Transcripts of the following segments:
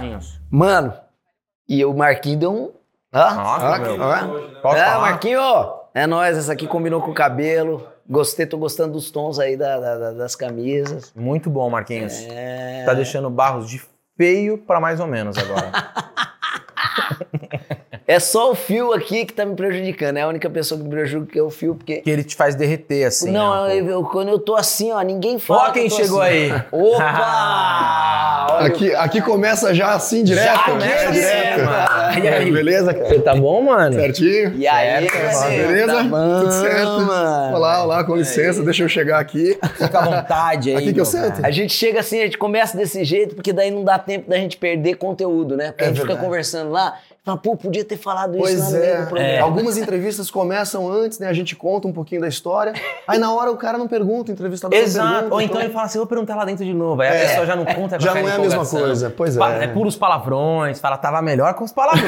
Marquinhos? Mano, e o Marquinhos deu um. Ó, Nossa, meu. ó. Pode é. Marquinhos, é nóis, essa aqui combinou com o cabelo. Gostei, tô gostando dos tons aí da- da- da- das camisas. Muito bom, Marquinhos. É. Tá deixando Barros de feio pra mais ou menos agora. É só o fio aqui que tá me prejudicando. É a única pessoa que me prejudica que é o fio, porque. que ele te faz derreter, assim. não, né, eu- eu- quando eu tô assim, ó, ninguém fala. Ó que quem eu tô chegou assim. aí. Opa! Aqui, aqui começa já assim, direto. Já começa direto. E aí? Beleza, cara? Você tá bom, mano? Certinho? E aí, Certo, galera? Beleza? Tá bom, Tudo certo? mano. Olá, olá, com licença, deixa eu chegar aqui. Fica à vontade aí. Aqui que eu sento? A gente chega assim, a gente começa desse jeito, porque daí não dá tempo da gente perder conteúdo, né? Porque É a gente fica verdade. conversando lá, fala, pô, podia ter falado isso Pois lá no meio do é. Algumas entrevistas começam antes, né? A gente conta um pouquinho da história. Aí na hora o cara não pergunta, o entrevistador não Exato. pergunta. Ou então ele fala assim, eu vou perguntar lá dentro de novo. Aí a É. pessoa já não conta Já não é a mesma coisa, pois é. É puros palavrões, fala, tava melhor com os palavrões.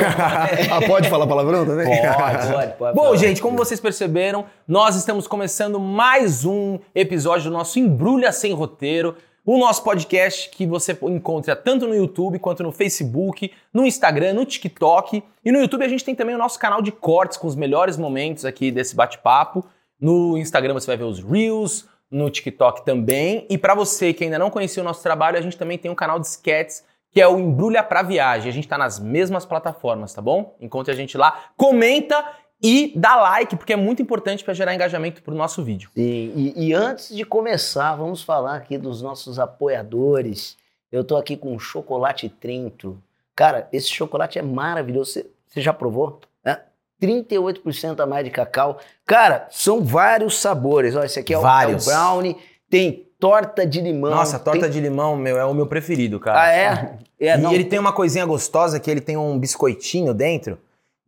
Ah, pode falar palavrão também? Pode, pode, pode. Bom, pode. gente, como vocês perceberam, nós estamos começando mais um episódio do nosso Embrulha Sem Roteiro, o nosso podcast que você encontra tanto no YouTube quanto no Facebook, no Instagram, no TikTok. E no YouTube a gente tem também o nosso canal de cortes com os melhores momentos aqui desse bate-papo. No Instagram você vai ver os Reels, no TikTok também. E para você que ainda não conhecia o nosso trabalho, a gente também tem um canal de sketches que é o Embrulha pra Viagem. A gente tá nas mesmas plataformas, tá bom? Encontre a gente lá, comenta e dá like, porque é muito importante para gerar engajamento pro nosso vídeo. Sim, e, e antes de começar, vamos falar aqui dos nossos apoiadores. Eu tô aqui com chocolate Trinto. Cara, esse chocolate é maravilhoso. Você, você já provou? É? 38% a mais de cacau. Cara, são vários sabores. Ó, esse aqui é o, é o Vários. brownie, tem torta de limão. Nossa, torta tem... de limão, meu, é o meu preferido, cara. Ah, é? É, e não, ele tem uma coisinha gostosa que ele tem um biscoitinho dentro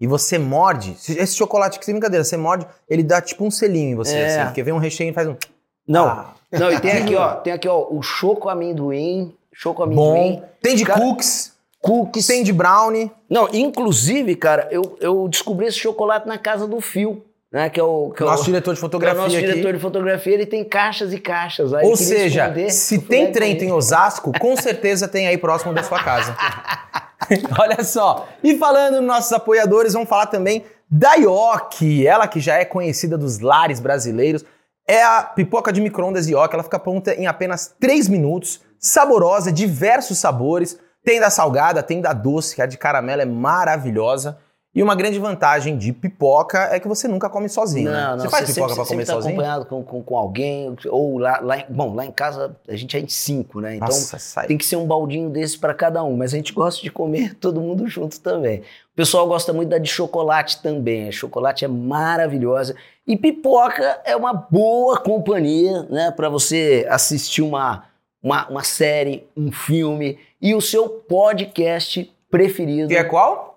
e você morde. Esse chocolate que sem brincadeira, você morde, ele dá tipo um selinho em você, É. assim, porque vem um recheio e faz um. Não, Ah, não, e tem aqui, ó, tem aqui, ó, o choco amendoim, choco amendoim, bom. Tem de Cara, cookies, cookies. tem de brownie. Não, inclusive, cara, eu, eu descobri esse chocolate na casa do Fio, né? Que é o. Que é Nosso o, diretor de que é fotografia nosso aqui. diretor de fotografia, ele tem caixas e caixas. Aí Ou seja, esconder, se tem Trento em. Osasco, com certeza tem aí próximo da sua casa. Olha só. E falando nos nossos apoiadores, vamos falar também da Ioki, ela que já é conhecida dos lares brasileiros. É a pipoca de micro-ondas Ioki, ela fica pronta em apenas 3 minutos, saborosa, diversos sabores. Tem da salgada, tem da doce, que a de caramelo é maravilhosa. E uma grande vantagem de pipoca é que você nunca come sozinho. né? Não, não, você faz você pipoca pra comer sempre tá sozinho? acompanhado com, com, com alguém, ou lá, lá em, bom, lá em casa a gente é em cinco, né? Então Nossa, sai. tem que ser um baldinho desse para cada um, mas a gente gosta de comer todo mundo junto também. O pessoal gosta muito da de chocolate também, a chocolate é maravilhosa e pipoca é uma boa companhia, né, para você assistir uma, uma, uma série, um filme e o seu podcast preferido. Que é qual?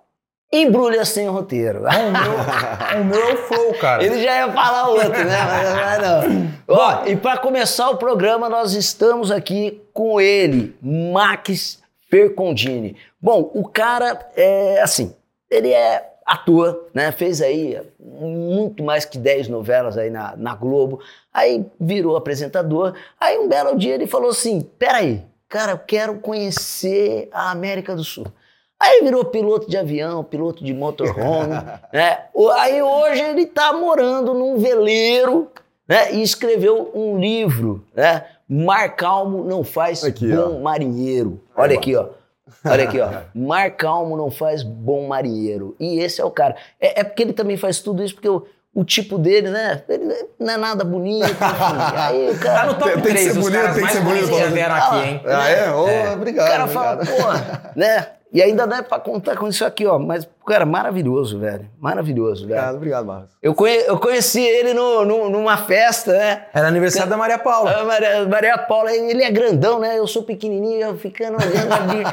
Embrulha sem roteiro. O meu é o Flow, cara. Ele já ia falar outro, né? Mas não. Ó, e para começar o programa, nós estamos aqui com ele, Max Fercondini. Bom, o cara é assim, ele é ator, né? Fez aí muito mais que 10 novelas aí na, na Globo. Aí virou apresentador. Aí um belo dia ele falou assim: peraí, cara, eu quero conhecer a América do Sul. Aí virou piloto de avião, piloto de motorhome, né? O- Aí hoje ele tá morando num veleiro, né? E escreveu um livro, né? Mar Calmo não faz Aqui, bom marinheiro. Olha aqui, ó. Olha aqui, ó. Mar Calmo não faz bom marinheiro. E esse é o cara. É, é porque ele também faz tudo isso porque o, o tipo dele, né? Ele não é nada bonito. enfim. Aí o cara... Tá no top Tem- tem que 3 ser bonito, tem que ser bonito já vieram aqui, hein? Ah, é? Ô, O obrigado. cara fala, obrigado. porra, né? E ainda dá pra contar com isso aqui, ó. Mas, cara, maravilhoso, velho. Maravilhoso, velho. Obrigado, obrigado, Barros. Eu, conhe- eu conheci ele no, no- numa festa, né? Era aniversário da Maria Paula. A Maria, Maria Paula, ele é grandão, né? Eu sou pequenininho, eu ficando olhando ali.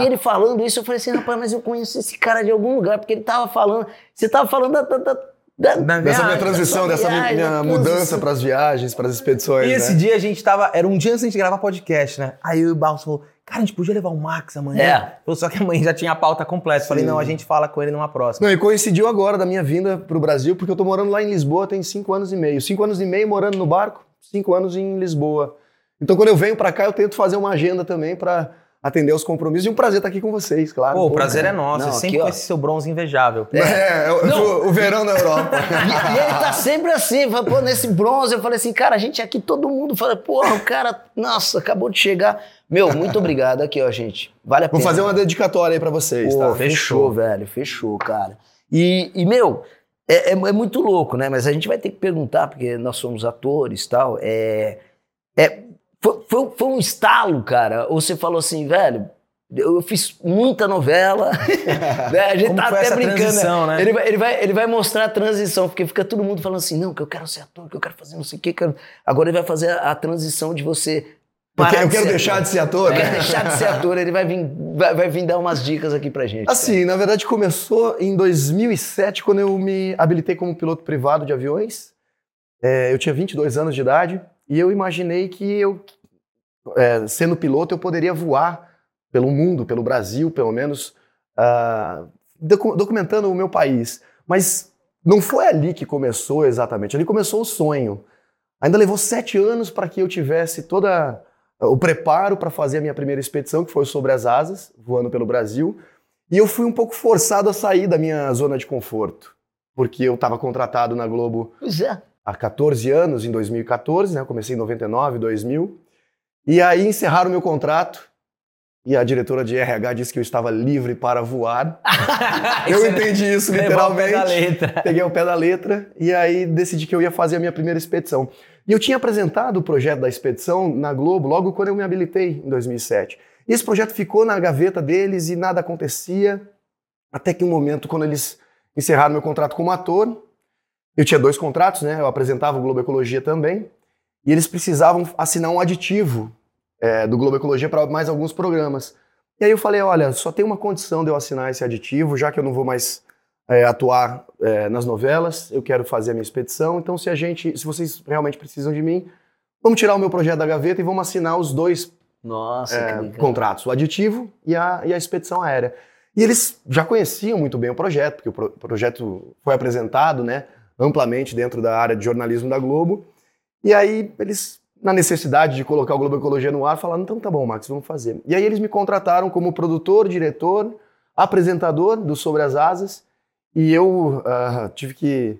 e ele falando isso, eu falei assim, rapaz, mas eu conheço esse cara de algum lugar, porque ele tava falando. Você tava falando da. da, da- da- Da Dessa minha transição, dessa viagem, minha da mudança para as viagens, para as expedições, E esse né? dia a gente tava. Era um dia antes de gravar podcast, né? Aí eu e o Barros falou: Cara, a gente podia levar o Max amanhã. É. Falou, Só que amanhã já tinha a pauta completa. Falei: Sim. Não, a gente fala com ele numa próxima. Não, e coincidiu agora da minha vinda pro Brasil, porque eu tô morando lá em Lisboa tem cinco anos e meio. Cinco anos e meio morando no barco, cinco anos em Lisboa. Então, quando eu venho para cá, eu tento fazer uma agenda também para atender os compromissos. E um prazer estar aqui com vocês, claro. Pô, o prazer é nosso. Não, é sempre aqui, com ó. esse seu bronze invejável. É, é, o- o, o verão na Europa. E, e ele tá sempre assim, fala, pô, nesse bronze, eu falei assim, cara, a gente aqui, todo mundo fala, porra, o cara, nossa, acabou de chegar. Meu, muito obrigado aqui, ó, gente. Vale a Vou pena. fazer uma dedicatória aí pra vocês, Pô, tá? fechou, Fechou. velho, fechou, cara. E, e, meu, é, é- é muito louco, né? Mas a gente vai ter que perguntar, porque nós somos atores e tal. É, é, foi, foi- foi um estalo, cara? Ou você falou assim, velho, eu fiz muita novela, né? A gente Como tá até brincando. transição, né? Ele, vai, ele, vai, ele vai mostrar a transição, porque fica todo mundo falando assim, não, que eu quero ser ator, que eu quero fazer não sei o que. quero... Agora ele vai fazer a, a transição de você. Eu quero, eu quero deixar ator. de ser ator, Quer né? deixar de ser ator, ele vai vir, vai, vai vir dar umas dicas aqui pra gente. Assim, na verdade começou em 2007, quando eu me habilitei como piloto privado de aviões. É, eu tinha 22 anos de idade e eu imaginei que eu, é, sendo piloto, eu poderia voar pelo mundo, pelo Brasil, pelo menos, ah, docu- documentando o meu país. Mas não foi ali que começou exatamente, ali começou o sonho. Ainda levou sete anos para que eu tivesse toda o preparo para fazer a minha primeira expedição, que foi sobre as asas, voando pelo Brasil. E eu fui um pouco forçado a sair da minha zona de conforto, porque eu estava contratado na Globo é. Há 14 anos, em 2014, né? Eu comecei em 99, 2000. E aí encerraram o meu contrato e a diretora de RH disse que eu estava livre para voar. eu entendi isso Levar o pé literalmente. da letra. Peguei o pé da letra e aí decidi que eu ia fazer a minha primeira expedição. E eu tinha apresentado o projeto da expedição na Globo logo quando eu me habilitei, em 2007. E esse projeto ficou na gaveta deles e nada acontecia, até que um momento, quando eles encerraram meu contrato como ator, eu tinha dois contratos, né? Eu apresentava o Globo Ecologia também, e eles precisavam assinar um aditivo é, do Globo Ecologia para mais alguns programas. E aí eu falei, olha, só tem uma condição de eu assinar esse aditivo, já que eu não vou mais é, atuar é, nas novelas, eu quero fazer a minha expedição, então se a gente, se vocês realmente precisam de mim, vamos tirar o meu projeto da gaveta e vamos assinar os dois Nossa, é, contratos, o aditivo e a, e a expedição aérea. E eles já conheciam muito bem o projeto, porque o pro- projeto foi apresentado né, amplamente dentro da área de jornalismo da Globo. E aí eles, na necessidade de colocar o Globo Ecologia no ar, falaram, então tá bom, Max, vamos fazer. E aí eles me contrataram como produtor, diretor, apresentador do Sobre as Asas, e eu ah, tive que...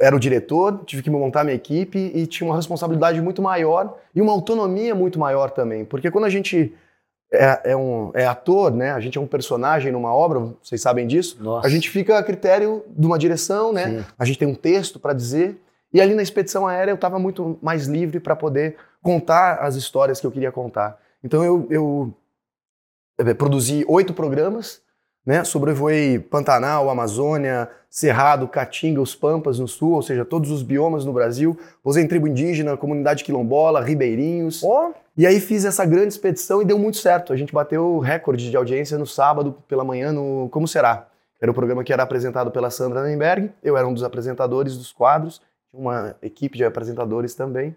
Era o diretor, tive que montar minha equipe e tinha uma responsabilidade muito maior e uma autonomia muito maior também. Porque quando a gente é, é um, é ator, né? A gente é um personagem numa obra, vocês sabem disso. Nossa. A gente fica a critério de uma direção, né? Sim. A gente tem um texto para dizer. E ali na expedição aérea eu estava muito mais livre para poder contar as histórias que eu queria contar. Então eu, eu eh, produzi oito programas, né? Sobrevoei Pantanal, Amazônia, Cerrado, Caatinga, os Pampas no sul, ou seja, todos os biomas no Brasil. Pousei em tribo indígena, comunidade quilombola, ribeirinhos. Ó, E aí fiz essa grande expedição e deu muito certo. A gente bateu recorde de audiência no sábado pela manhã no Como Será. Era o programa que era apresentado pela Sandra Nemberg. Eu era um dos apresentadores dos quadros. Tinha uma equipe de apresentadores também.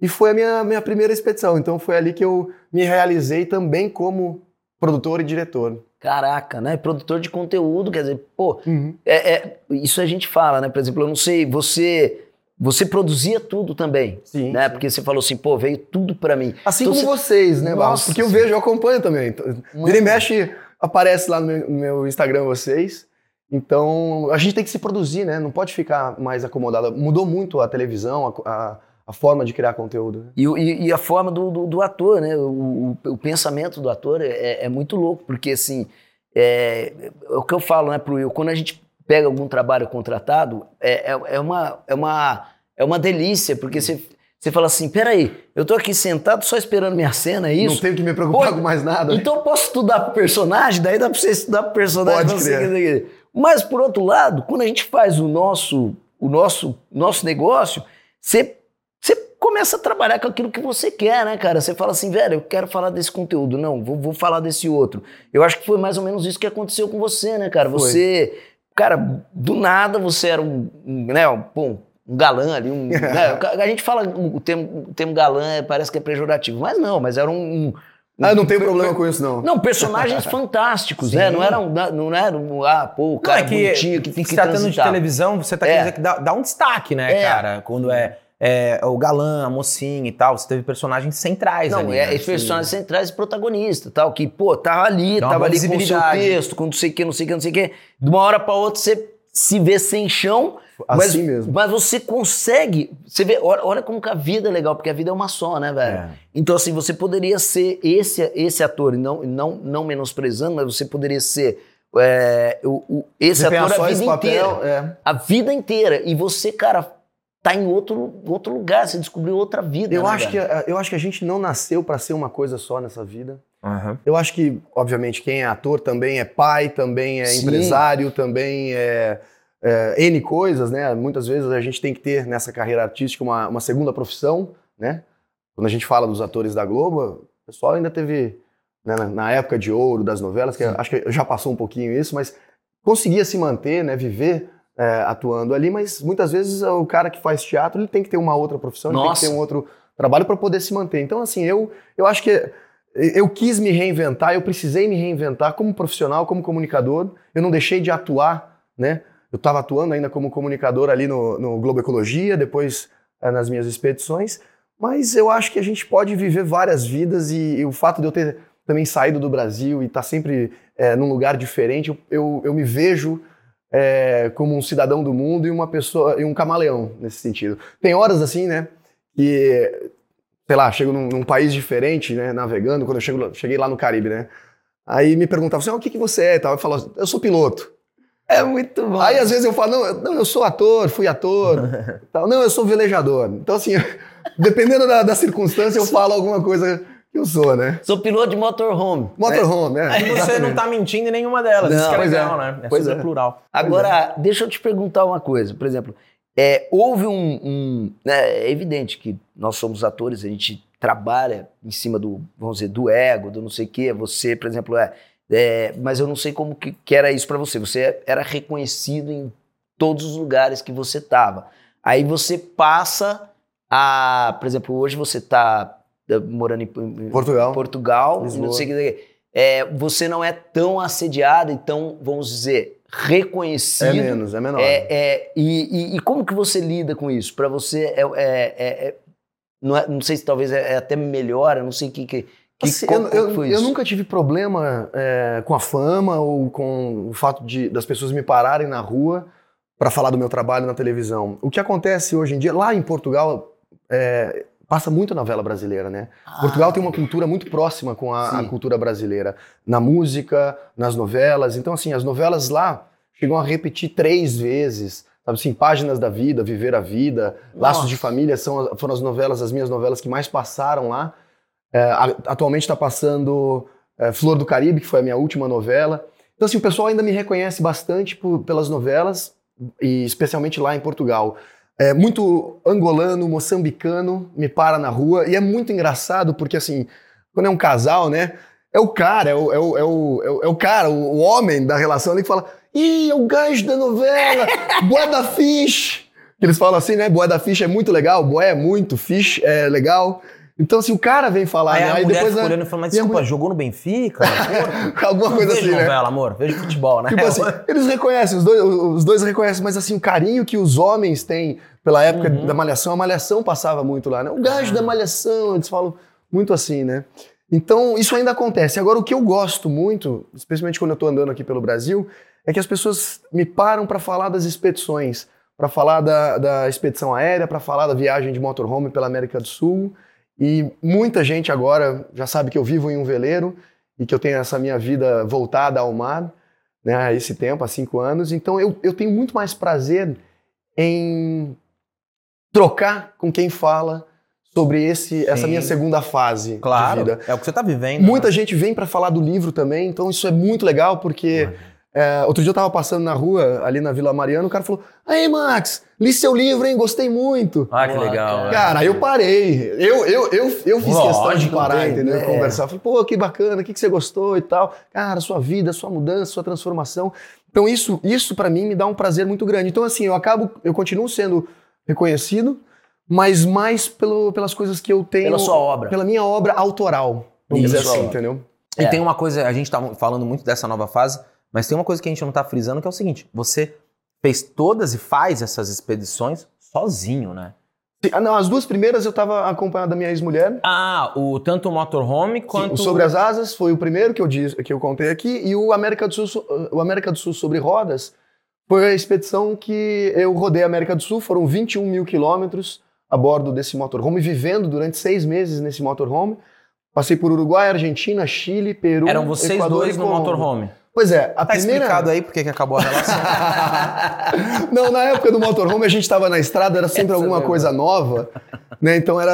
E foi a minha, minha primeira expedição. Então foi ali que eu me realizei também como produtor e diretor. Caraca, né? Produtor de conteúdo, quer dizer, pô, é, é- isso a gente fala, né? Por exemplo, eu não sei, você você produzia tudo também, Sim, né? sim. Porque você falou assim, pô, veio tudo pra mim. Assim Então como você- vocês, né? Nossa Porque eu vejo, eu acompanho também. Então, Vira e mexe, aparece lá no meu, no meu Instagram vocês. Então, a gente tem que se produzir, né? Não pode ficar mais acomodado. Mudou muito a televisão, a, a- a forma de criar conteúdo. Né? E, e- e a forma do, do- do ator, né? O, o- o pensamento do ator é, é muito louco, porque assim, é, é o que eu falo, né, pro Will, quando a gente pega algum trabalho contratado, é, é, é uma, é, uma, é uma delícia, porque você, você fala assim, peraí, eu tô aqui sentado só esperando minha cena, é Não isso? tenho que me preocupar Pô, com mais nada. Então eu posso estudar pro personagem, daí dá pra você estudar pro personagem. Pode não o crer. não. Mas, por outro lado, quando a gente faz o nosso, o nosso, nosso negócio, você começa a trabalhar com aquilo que você quer, né, cara? Você fala assim, velho, eu quero falar desse conteúdo. Não, vou, vou falar desse outro. Eu acho que foi mais ou menos isso que aconteceu com você, né, cara? Foi. Você, cara, do nada você era um, um, né, um, pô, um galã ali, um, né? a gente fala o termo, o termo galã é- parece que é pejorativo, mas não, mas era um, um Ah, eu não tenho problema com isso, não. não, personagens fantásticos, né? Não eram, não eram, ah, pô, o Não, cara é que bonitinho que tem que se tratando de televisão, você tá É. querendo dizer que dá, dá um destaque, né, É. cara? Quando é é, o galã, a mocinha e tal. Você teve personagens centrais Não, ali. é, né? esses personagens centrais e protagonistas, tal, que, pô, tava ali, Dá tava ali com o seu texto, com não sei o que, não sei o que, não sei o que. De uma hora pra outra você se vê sem chão, mas, Assim mesmo. mas você consegue. Você vê, olha, olha como que a vida é legal, porque a vida é uma só, né, velho? É. Então, assim, você poderia ser esse, esse ator, e não, não, não menosprezando, mas você poderia ser é, o, o- esse ator a vida esse papel, inteira. é. A vida inteira. E você, cara, tá em outro, outro lugar, você descobriu outra vida. Eu, né, acho que, eu acho que a gente não nasceu para ser uma coisa só nessa vida. Aham. Eu acho que, obviamente, quem é ator também é pai, também é Sim. empresário, também é, é N coisas, né? Muitas vezes a gente tem que ter nessa carreira artística uma, uma segunda profissão, né? Quando a gente fala dos atores da Globo, o pessoal ainda teve, né, na- na época de ouro das novelas, que acho que já passou um pouquinho isso, mas conseguia se manter, né? Viver é, atuando ali, mas muitas vezes o cara que faz teatro, ele tem que ter uma outra profissão, ele tem que ter um outro trabalho para poder se manter. Então, assim, eu, eu acho que eu quis me reinventar, eu precisei me reinventar como profissional, como comunicador. Eu não deixei de atuar, né? Eu estava atuando ainda como comunicador ali no, no Globo Ecologia, depois eh, nas minhas expedições. Mas eu acho que a gente pode viver várias vidas e, e o fato de eu ter também saído do Brasil e estar sempre eh, num lugar diferente, eu, eu, eu me vejo eh, como um cidadão do mundo e uma pessoa e um camaleão nesse sentido. Tem horas assim, né? Que sei lá, chego num, num país diferente, né, navegando, quando eu chego, cheguei lá no Caribe, né, aí me perguntavam assim, ah, o que, que você é tal, eu falo, eu sou piloto. É muito bom. Aí às vezes eu falo, não, eu- não, eu sou ator, fui ator, tal. não, eu sou velejador. Então assim, dependendo da, da circunstância, eu falo alguma coisa eu sou, né. Sou piloto de motorhome. Motorhome, né. E você não tá mentindo em nenhuma delas. Não, isso que é pois é. legal, né? É Pois super é. plural. Agora, deixa eu te perguntar uma coisa. Por exemplo, é, houve um. um- né, é evidente que nós somos atores, a gente trabalha em cima do, vamos dizer, do ego, do não sei o quê. Você, por exemplo, é. é, mas eu não sei como que, que era isso pra você. Você era reconhecido em todos os lugares que você tava. Aí você passa a. Por exemplo, hoje você tá morando em, em Portugal. Portugal, Lisboa. não sei o que. É, você não é tão assediado e tão, vamos dizer, reconhecido. É menos, é menor. É, é, e, e- e como que você lida com isso? Para você é, é- é- é- não, é- não sei se talvez é, até melhor, não sei o que que, que Assim, como- eu, como eu- eu nunca tive problema com a fama ou com o fato de, das pessoas me pararem na rua para falar do meu trabalho na televisão. O que acontece hoje em dia, lá em Portugal, é, passa muito novela brasileira, né? Portugal tem uma cultura muito próxima com a, a Ah. Cultura brasileira, na música, nas novelas. Então, assim, as novelas lá chegam a repetir três vezes. Sabe assim, Páginas da Vida, Viver a Vida, Laços Nossa. de Família são, foram as novelas, as minhas novelas que mais passaram lá. É, atualmente está passando é, Flor do Caribe, que foi a minha última novela. Então, assim, o pessoal ainda me reconhece bastante por- pelas novelas, e especialmente lá em Portugal. É, muito angolano, moçambicano me para na rua, e é muito engraçado porque, assim, quando é um casal, né, é o cara, é o, é o, é o, é o- é cara, o, homem da relação ali que fala Ih, é o gajo da novela, boé da fish. Eles falam assim, né, boé da fish é muito legal, boé é muito, fish é legal. Então, assim, o cara vem falar, Aí né, a aí depois... fica a- olhando e falando, mas desculpa, mulher- jogou no Benfica? Pô, Alguma coisa vejo assim, né? novela, amor. Vejo futebol, né? Tipo assim, eles reconhecem, os dois, os dois reconhecem, mas assim, o carinho que os homens têm pela época Uhum. da Malhação, a Malhação passava muito lá, né? O gajo Ah. da Malhação, eles falam muito assim, né? Então, isso ainda acontece. Agora, o que eu gosto muito, especialmente quando eu tô andando aqui pelo Brasil, é que as pessoas me param para falar das expedições, para falar da, da expedição aérea, para falar da viagem de motorhome pela América do Sul. E muita gente agora já sabe que eu vivo em um veleiro e que eu tenho essa minha vida voltada ao mar né, há esse tempo, há cinco anos. Então eu, eu tenho muito mais prazer em trocar com quem fala sobre esse, essa minha segunda fase Claro, de vida. é o que você tá vivendo. Muita né? gente vem para falar do livro também, então isso é muito legal, porque é, outro dia eu tava passando na rua, ali na Vila Mariana, o cara falou: Aí, Max, li seu livro, hein? Gostei muito. Ah, que Boa, legal. cara. né? Cara, aí eu parei. Eu, eu, eu, eu fiz questão de Lógico, parar, entendeu? né? Conversar. Falei, pô, que bacana, o que, que você gostou e tal. Cara, sua vida, sua mudança, sua transformação. Então, isso, isso para mim me dá um prazer muito grande. Então, assim, eu acabo, eu continuo sendo reconhecido, mas mais pelo, pelas coisas que eu tenho. Pela sua obra. Pela minha obra autoral. Vamos Isso. dizer assim, entendeu? E É. tem uma coisa, a gente tá falando muito dessa nova fase, mas tem uma coisa que a gente não tá frisando que é o seguinte: você fez todas e faz essas expedições sozinho, né? Ah, não, as duas primeiras eu tava acompanhado da minha ex-mulher. Ah, o tanto o motorhome quanto. O Sobre as Asas foi o primeiro que eu, diz, que eu contei aqui, e o América do Sul, o América do Sul sobre rodas foi a expedição que eu rodei a América do Sul, foram 21 mil quilômetros a bordo desse motorhome, vivendo durante seis meses nesse motorhome. Passei por Uruguai, Argentina, Chile, Peru. Eram vocês Equador dois no motorhome. Pois é, a Tá primeira. explicado aí porque que acabou a relação. Não, na época do motorhome a gente estava na estrada, era sempre Essa alguma mesmo. coisa nova, né? Então era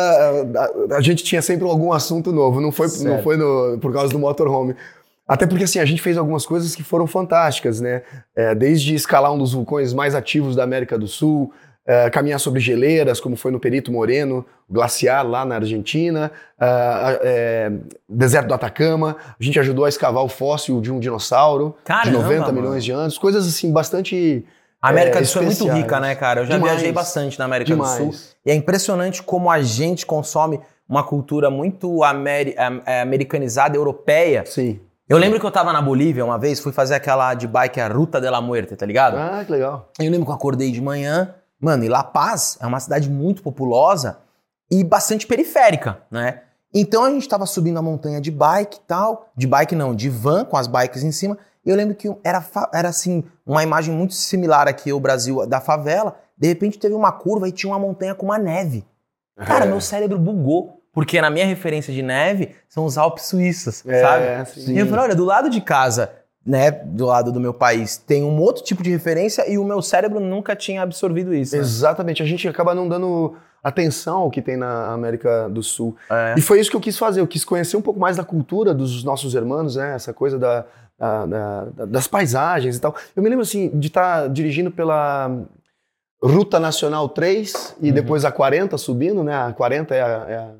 a, a gente tinha sempre algum assunto novo, não foi, não foi no- por causa do motorhome. Até porque assim, a gente fez algumas coisas que foram fantásticas, né? É, desde escalar um dos vulcões mais ativos da América do Sul, é, caminhar sobre geleiras, como foi no Perito Moreno, glaciar lá na Argentina, ah, é, deserto do Atacama. A gente ajudou a escavar o fóssil de um dinossauro Caramba, de 90 mano. milhões de anos, coisas assim bastante A América É, do Sul é muito rica, né, cara? Eu já Demais. viajei bastante na América Demais. do Sul. E é impressionante como a gente consome uma cultura muito ameri- am- é, americanizada, europeia. Sim. Eu lembro que eu tava na Bolívia uma vez, fui fazer aquela de bike, a Ruta de la Muerte, tá ligado? Ah, que legal. Eu lembro que eu acordei de manhã, mano, e La Paz é uma cidade muito populosa e bastante periférica, né? Então a gente tava subindo a montanha de bike e tal, de bike não, de van com as bikes em cima. E eu lembro que era, era assim, uma imagem muito similar aqui ao Brasil da favela. De repente teve uma curva e tinha uma montanha com uma neve. Cara, É. meu cérebro bugou. Porque na minha referência de neve são os Alpes suíços, É, sabe? sim. E eu falei, olha, do lado de casa, né, do lado do meu país, tem um outro tipo de referência e o meu cérebro nunca tinha absorvido isso. né? Exatamente, a gente acaba não dando atenção ao que tem na América do Sul. É. E foi isso que eu quis fazer, eu quis conhecer um pouco mais da cultura dos nossos irmãos, né? Essa coisa da, da- da- da- das paisagens e tal. Eu me lembro, assim, de estar dirigindo pela Ruta Nacional 3 e Uhum. depois a 40 subindo, né? A 40 é a, é a-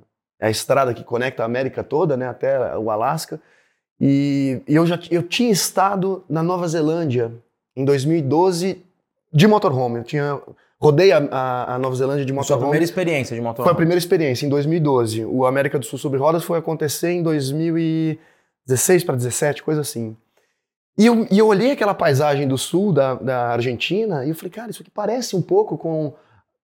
é a estrada que conecta a América toda, né? Até o Alasca. E, e eu já eu tinha estado na Nova Zelândia em 2012 de motorhome. Eu tinha rodei a, a- a Nova Zelândia de Sua motorhome. primeira experiência de motorhome. Foi a primeira experiência, em 2012. O América do Sul sobre rodas foi acontecer em 2016 para 17, coisa assim. E eu, e eu olhei aquela paisagem do sul da, da Argentina e eu falei, cara, isso aqui parece um pouco com,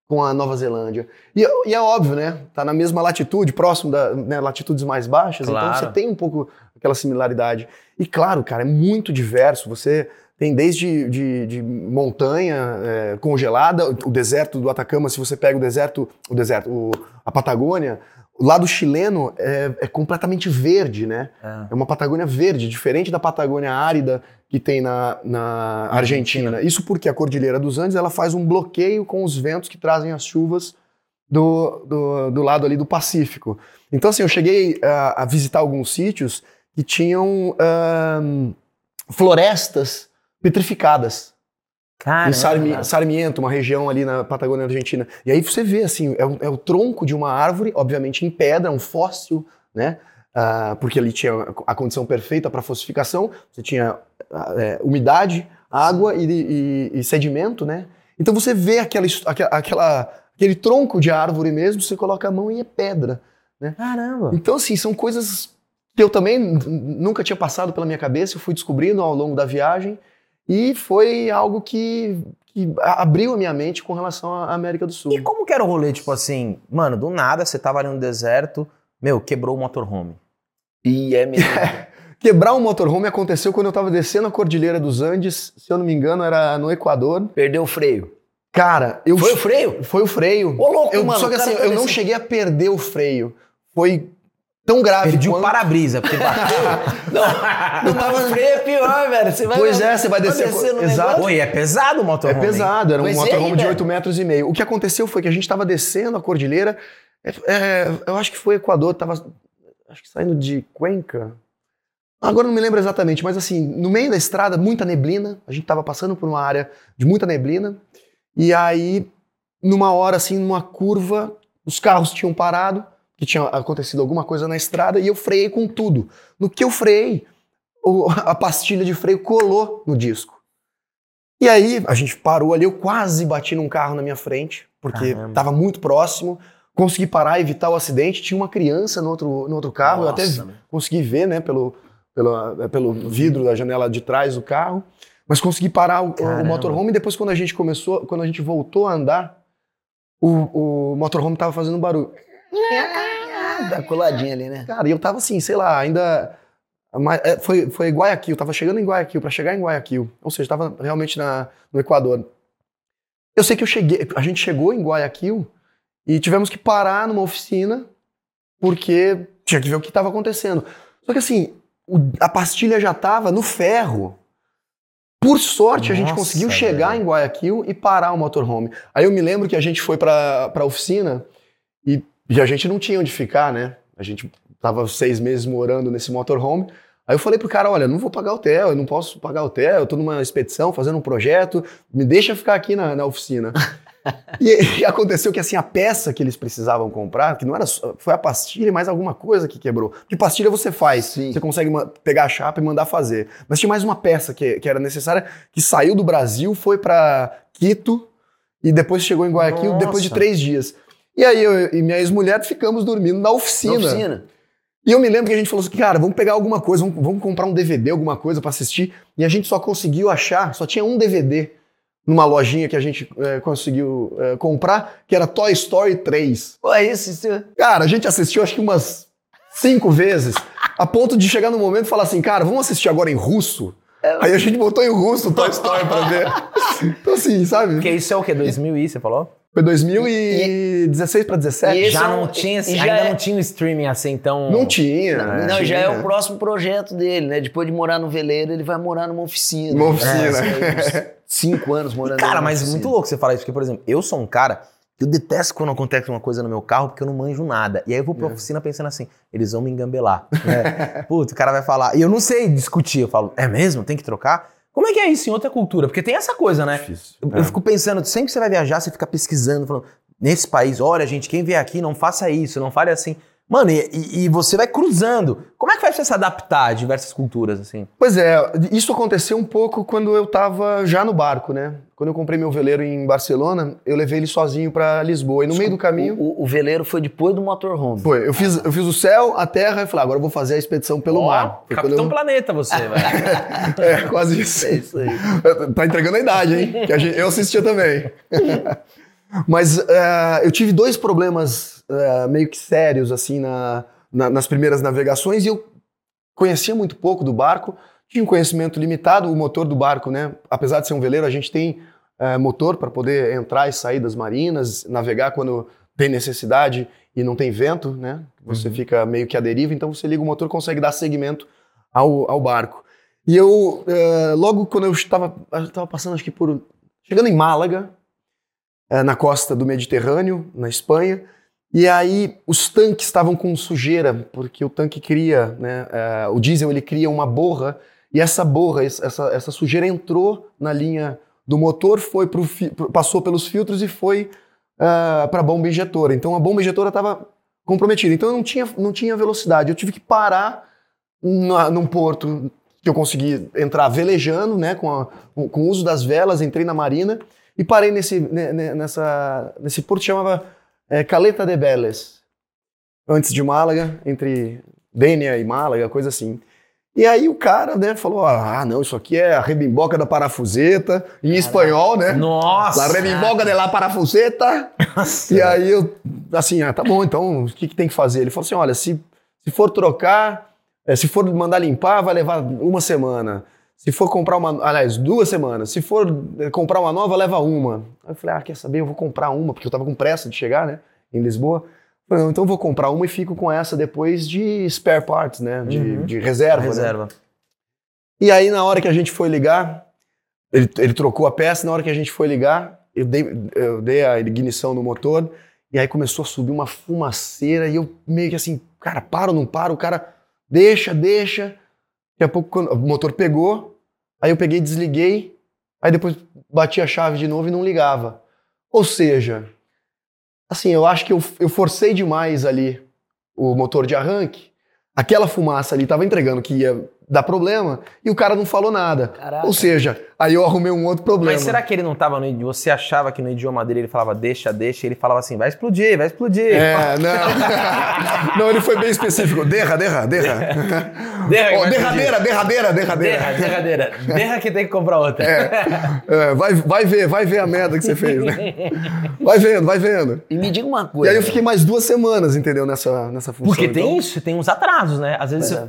com a Nova Zelândia. E, e é óbvio, né? Tá na mesma latitude, próximo da né, latitudes mais baixas, Claro. então você tem um pouco aquela similaridade. E claro, cara, é muito diverso. Você tem desde de, de montanha é, congelada, o deserto do Atacama, se você pega o deserto, o deserto, o- a Patagônia, o lado chileno é, é completamente verde, né? É. É uma Patagônia verde, diferente da Patagônia árida que tem na, na Argentina. Isso porque a Cordilheira dos Andes ela faz um bloqueio com os ventos que trazem as chuvas do, do, do lado ali do Pacífico. Então, assim, eu cheguei a, a visitar alguns sítios que tinham ahn, florestas petrificadas. Cara, Em Sarmi- Sarmiento, uma região ali na Patagônia Argentina. E aí você vê, assim, é, o- é o tronco de uma árvore, obviamente em pedra, um fóssil, né? Ah, porque ali tinha a condição perfeita para fossificação, você tinha é, umidade, água e, e- e sedimento, né? Então você vê aquela, aquela, aquele tronco de árvore mesmo, você coloca a mão e é pedra. Caramba. Então, assim, são coisas que eu também nunca tinha passado pela minha cabeça, eu fui descobrindo ao longo da viagem e foi algo que, que abriu a minha mente com relação à América do Sul. E como que era o rolê, tipo assim, mano, do nada você tava ali no deserto, meu, quebrou o motorhome. E é mesmo. Quebrar um motorhome aconteceu quando eu estava descendo a Cordilheira dos Andes, se eu não me engano, era no Equador. Perdeu o freio. Cara, eu. Foi o freio? Foi o freio. Ô, louco, Eu- mano. só que o assim, tá eu não cheguei a perder o freio. Foi tão grave Perdi o quanto- para-brisa, porque bateu. Não, mas o freio é pior, velho. Você vai Pois é, você vai descer- no exato. Oi, é pesado o É motorhome. hein? pesado, era um é, motorhome de velho. 8 metros e meio. O que aconteceu foi que a gente estava descendo a cordilheira, é, é, eu acho que foi Equador, tava acho que saindo de Cuenca. Agora não me lembro exatamente, mas assim, no meio da estrada, muita neblina, a gente estava passando por uma área de muita neblina, e aí, numa hora assim, numa curva, os carros tinham parado, que tinha acontecido alguma coisa na estrada, e eu freiei com tudo. No que eu freiei, a pastilha de freio colou no disco. E aí a gente parou ali, eu quase bati num carro na minha frente, porque estava muito próximo. Consegui parar, evitar o acidente. Tinha uma criança no outro, no outro carro, eu até Nossa, meu. consegui ver, né, pelo, pelo, eh, pelo vidro da janela de trás do carro. Mas consegui parar o, o motorhome e depois quando a gente começou, quando a gente voltou a andar, o, o motorhome tava fazendo barulho. Tá coladinho ali, né? Cara, e eu tava assim, sei lá, ainda. mas, é, Foi, foi Guayaquil, tava chegando em Guayaquil, pra chegar em Guayaquil. Ou seja, tava realmente na, no Equador. Eu sei que eu cheguei, a gente chegou em Guayaquil e tivemos que parar numa oficina porque tinha que ver o que estava acontecendo. Só que assim, a pastilha já tava no ferro. Por sorte, a gente Nossa, conseguiu chegar velho. em Guayaquil e parar o motorhome. Aí eu me lembro que a gente foi pra, pra oficina e, e a gente não tinha onde ficar, né? A gente tava seis meses morando nesse motorhome. Aí eu falei pro cara, olha, não vou pagar hotel, eu não posso pagar hotel, eu tô numa expedição, fazendo um projeto, me deixa ficar aqui na, na oficina. e, e aconteceu que assim, a peça que eles precisavam comprar, que não era só, foi a pastilha e mais alguma coisa que quebrou. Porque pastilha você faz, Sim. você consegue pegar a chapa e mandar fazer. Mas tinha mais uma peça que, que era necessária, que saiu do Brasil, foi pra Quito e depois chegou em Guayaquil Nossa. depois de três dias. E aí eu e minha ex-mulher ficamos dormindo na Na oficina. oficina. E eu me lembro que a gente falou assim, cara, vamos pegar alguma coisa, vamos, vamos comprar um DVD, alguma coisa pra assistir. E a gente só conseguiu achar, só tinha um DVD numa lojinha que a gente eh, conseguiu eh, comprar, que era Toy Story 3. Pô, é isso, isso. Cara, a gente assistiu acho que umas cinco vezes, a ponto de chegar no momento e falar assim, cara, vamos assistir agora em russo? Aí a gente botou em russo o Toy Story pra ver. Então assim, sabe? Porque isso é o quê? 2000 e você falou? Foi 2016 pra 17? E esse já é não tinha, e já ainda é- não tinha um streaming assim tão... Não tinha. Não, né? já é Tinha. o próximo projeto dele, né? Depois de morar no veleiro, ele vai morar numa oficina. Uma oficina. É, uns cinco anos morando Cara, numa mas oficina. muito louco você falar isso, porque, por exemplo, eu sou um cara que eu detesto quando acontece uma coisa no meu carro, porque eu não manjo nada. E aí eu vou pra É. oficina pensando assim, eles vão me engambelar. né? Puta, o cara vai falar. E eu não sei discutir. Eu falo, é mesmo? Tem que trocar? Como é que é isso em outra cultura? Porque tem essa coisa, né? Difícil. Eu, É. eu fico pensando, sempre que você vai viajar, você fica pesquisando, falando, nesse país, olha, gente, quem vier aqui, não faça isso, não fale assim. Mano, e, e- você vai cruzando. Como é que faz pra se adaptar a diversas culturas, assim? Pois é, isso aconteceu um pouco quando eu tava já no barco, né? Quando eu comprei meu veleiro em Barcelona, eu levei ele sozinho pra Lisboa. E no meio do caminho, O, o veleiro foi depois do motorhome. foi, eu fiz, eu fiz o céu, a terra e falei, agora eu vou fazer a expedição pelo Ó, mar. Foi Capitão eu- Planeta você, velho. É, quase isso. É isso aí. tá entregando a idade, hein? Que a gente- eu assistia também. Mas eh, eu tive dois problemas eh, meio que sérios, assim, na, na- nas primeiras navegações, e eu conhecia muito pouco do barco, tinha um conhecimento limitado, o motor do barco, né? Apesar de ser um veleiro, a gente tem eh, motor para poder entrar e sair das marinas, navegar quando tem necessidade e não tem vento, né? Você fica meio que à deriva, então você liga o motor consegue dar seguimento ao, ao barco. E eu, eh, logo quando eu estava, estava passando, acho que por. chegando em Málaga, na costa do Mediterrâneo, na Espanha, e aí os tanques estavam com sujeira, porque o tanque cria, né, eh, o diesel ele cria uma borra, e essa borra, essa, essa sujeira entrou na linha do motor, foi pro, fi- passou pelos filtros e foi para a bomba injetora. Então a bomba injetora estava comprometida. Então eu não tinha, não tinha velocidade. Eu tive que parar na, num porto que eu consegui entrar velejando, né, com, a- com, o uso das velas, entrei na marina e parei nesse, ne- ne- nessa, nesse porto que chamava é, Caleta de Beles, antes de Málaga, entre Dênia e Málaga, coisa assim. E aí o cara, né, falou, ah, não, isso aqui é a rebimboca da parafuseta, em espanhol, né? Nossa! La rebimboca de la parafuseta. Nossa. E aí eu, assim, ah, tá bom, então o que, que tem que fazer? Ele falou assim: olha, se, se for trocar, eh, se for mandar limpar, vai levar uma semana. Se for comprar uma, aliás, duas semanas. Se for eh, comprar uma nova, leva uma. Aí eu falei, ah, quer saber? Eu vou comprar uma, porque eu tava com pressa de chegar, né, em Lisboa. Eu Falei, não, então vou comprar uma e fico com essa depois de spare parts, né, de, Uhum. de reserva. né? Reserva. E aí, na hora que a gente foi ligar, ele, ele trocou a peça, na hora que a gente foi ligar, eu dei, eu dei a ignição no motor, e aí começou a subir uma fumaceira, e eu meio que assim, cara, para ou não para? O cara, deixa, deixa. Daqui a pouco quando, o motor pegou, aí eu peguei, desliguei, aí depois bati a chave de novo e não ligava. Ou seja, assim, eu acho que eu, eu forcei demais ali o motor de arranque, aquela fumaça ali estava entregando que ia dar problema, e o cara não falou nada. Caraca. Ou seja, aí eu arrumei um outro problema. Mas será que ele não tava no idioma? Você achava que no idioma dele ele falava deixa, deixa, e ele falava assim, vai explodir, vai explodir. É, não. não, ele foi bem específico. Derra, derra, derra. Derra vai derradeira, derradeira, derradeira. Derra, derradeira. Derra que tem que comprar outra. É, vai, vai ver, vai ver a merda que você fez, né? Vai vendo, vai vendo. E me diga uma E coisa. aí eu fiquei mais duas semanas, entendeu, nessa, nessa função. Porque tem Então, isso, tem uns atrasos, né? Às vezes Pois você,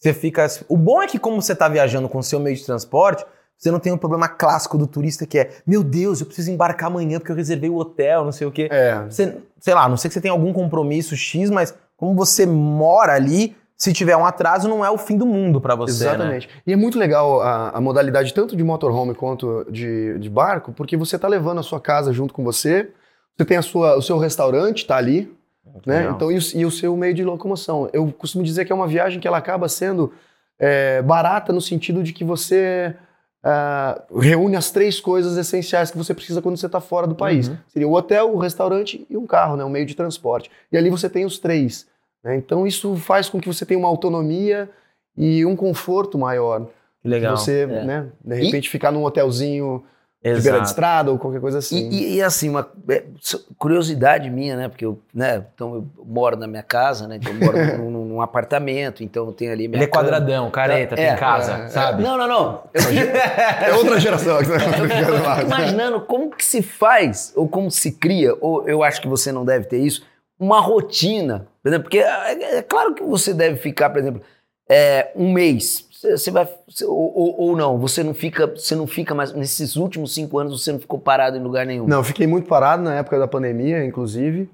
você fica. O bom é que, como você tá viajando com o seu meio de transporte, você não tem um problema clássico do turista que é: meu Deus, eu preciso embarcar amanhã porque eu reservei o hotel, não sei o quê. É, Você, sei lá, não sei que você tem algum compromisso X, mas como você mora ali, se tiver um atraso, não é o fim do mundo pra você. Né? Exatamente. E é muito legal a, a modalidade tanto de motorhome quanto de, de barco, porque você tá levando a sua casa junto com você, você tem a sua, o seu restaurante, tá ali, né? legal. Então, e o, e o seu meio de locomoção. Eu costumo dizer que é uma viagem que ela acaba sendo é, barata no sentido de que você ah, reúne as três coisas essenciais que você precisa quando você está fora do país. Uhum. Seria o hotel, o restaurante e um carro, né? um meio de transporte. E ali você tem os três. né? Então isso faz com que você tenha uma autonomia e um conforto maior. Legal. Você, É. né, de repente, ficar num hotelzinho de beira de Exato. estrada ou qualquer coisa assim. E, e- e, assim, uma é, curiosidade minha, né? Porque eu, né, então eu moro na minha casa, né? Então eu moro num, num- num apartamento, então eu tenho ali minha Ele é cama. quadradão, careta, É, tem casa, é, é. sabe? Não, não, não. É outra geração. eu fico imaginando como que se faz, ou como se cria, ou eu acho que você não deve ter isso, uma rotina. por exemplo, Porque é, é claro que você deve ficar, por exemplo, é, um mês. Você vai. ou, ou- não, você não fica. Você não fica mais. Nesses últimos cinco anos você não ficou parado em lugar nenhum. Não, fiquei muito parado na época da pandemia, inclusive.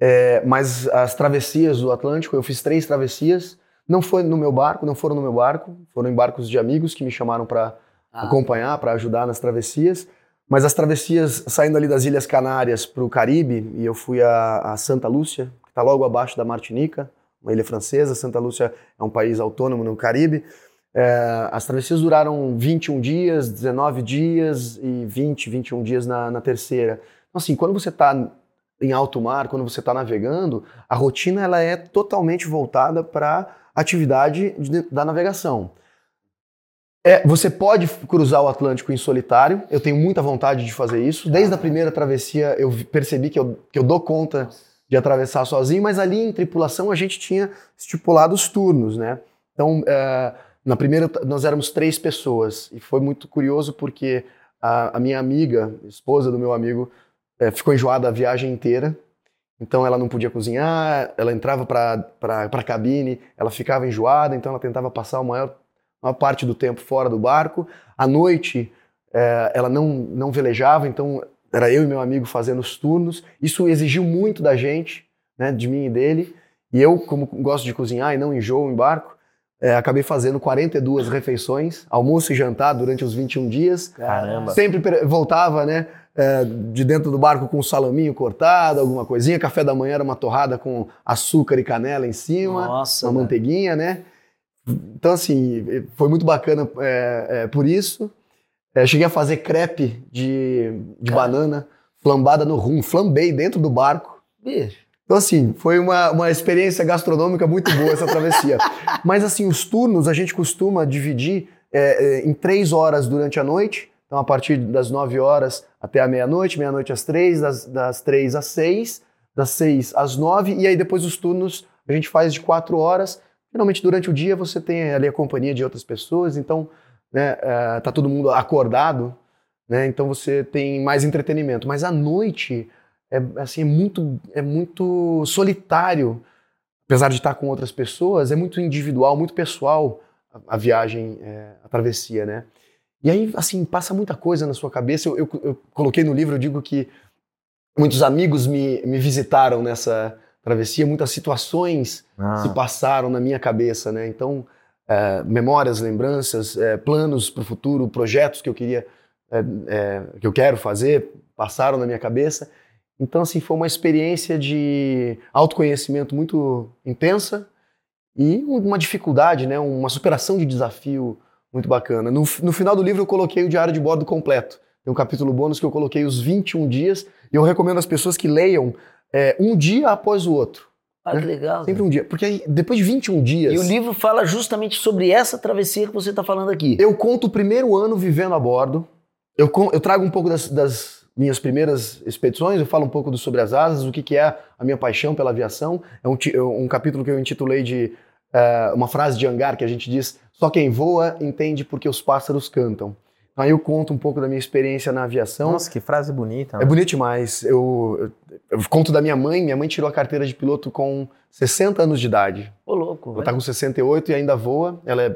É, mas as travessias do Atlântico, eu fiz três travessias. Não foi no meu barco, não foram no meu barco, foram em barcos de amigos que me chamaram para Ah. acompanhar, para ajudar nas travessias. Mas as travessias saindo ali das Ilhas Canárias para o Caribe, e eu fui a, a Santa Lúcia, que está logo abaixo da Martinica, uma ilha francesa. Santa Lúcia é um país autônomo no Caribe. É, as travessias duraram 21 dias, 19 dias e 20, 21 dias na, na terceira. Então, assim, quando você está em alto mar, quando você está navegando, a rotina ela é totalmente voltada para a atividade de- da navegação. É, você pode cruzar o Atlântico em solitário, eu tenho muita vontade de fazer isso. Desde a primeira travessia eu percebi que eu, que eu dou conta de atravessar sozinho, mas ali em tripulação a gente tinha estipulado os turnos, né? Então, é, na primeira nós éramos três pessoas e foi muito curioso porque a, a minha amiga, esposa do meu amigo, é, ficou enjoada a viagem inteira. Então ela não podia cozinhar, ela entrava para a cabine, ela ficava enjoada, então ela tentava passar a maior, maior parte do tempo fora do barco. À noite é, ela não, não velejava, então era eu e meu amigo fazendo os turnos. Isso exigiu muito da gente, né, de mim e dele. E eu, como gosto de cozinhar e não enjoo em barco, é, acabei fazendo 42 refeições, almoço e jantar durante os 21 dias. Caramba. Sempre voltava, né, é, de dentro do barco com um salaminho cortado, alguma coisinha. Café da manhã era uma torrada com açúcar e canela em cima, Nossa, uma velho. manteiguinha, né? Então, assim, foi muito bacana é, é, por isso. É, cheguei a fazer crepe de, de banana flambada no rum, flambei dentro do barco. Bicho. Então, assim, foi uma, uma experiência gastronômica muito boa essa travessia. Mas, assim, os turnos a gente costuma dividir é, é, em três horas durante a noite. Então, a partir das nove horas até a meia-noite, meia-noite às três, das, das três às seis, das seis às nove, e aí depois os turnos a gente faz de quatro horas. Geralmente, durante o dia, você tem ali a companhia de outras pessoas, então, né, é, tá todo mundo acordado, né, então você tem mais entretenimento. Mas à noite é assim é muito é muito solitário apesar de estar com outras pessoas é muito individual muito pessoal a, a viagem é, a travessia né e aí assim passa muita coisa na sua cabeça eu, eu, eu coloquei no livro eu digo que muitos amigos me, me visitaram nessa travessia muitas situações Ah, se passaram na minha cabeça, né? Então, é, memórias, lembranças, é, planos para o futuro, projetos que eu queria, é, é, que eu quero fazer, passaram na minha cabeça. Então, assim, foi uma experiência de autoconhecimento muito intensa e uma dificuldade, né? Uma superação de desafio muito bacana. No, no final do livro eu coloquei o diário de bordo completo. Tem um capítulo bônus que eu coloquei os 21 dias e eu recomendo às pessoas que leiam é, um dia após o outro. Ah, que legal. Sempre um dia. Porque aí, depois de 21 dias. E o livro fala justamente sobre essa travessia que você está falando aqui. Eu conto o primeiro ano vivendo a bordo. Eu, eu trago um pouco das, das minhas primeiras expedições, eu falo um pouco do sobre as asas, o que, que é a minha paixão pela aviação. É um, ti- um capítulo que eu intitulei de eh, uma frase de hangar que a gente diz: só quem voa entende porque os pássaros cantam. Então, Aí eu conto um pouco da minha experiência na aviação. Nossa, que frase bonita. É bonito demais. Eu, eu, eu conto da minha mãe. Minha mãe tirou a carteira de piloto com 60 anos de idade. Ô, louco. Ela está com 68 e ainda voa. Ela é,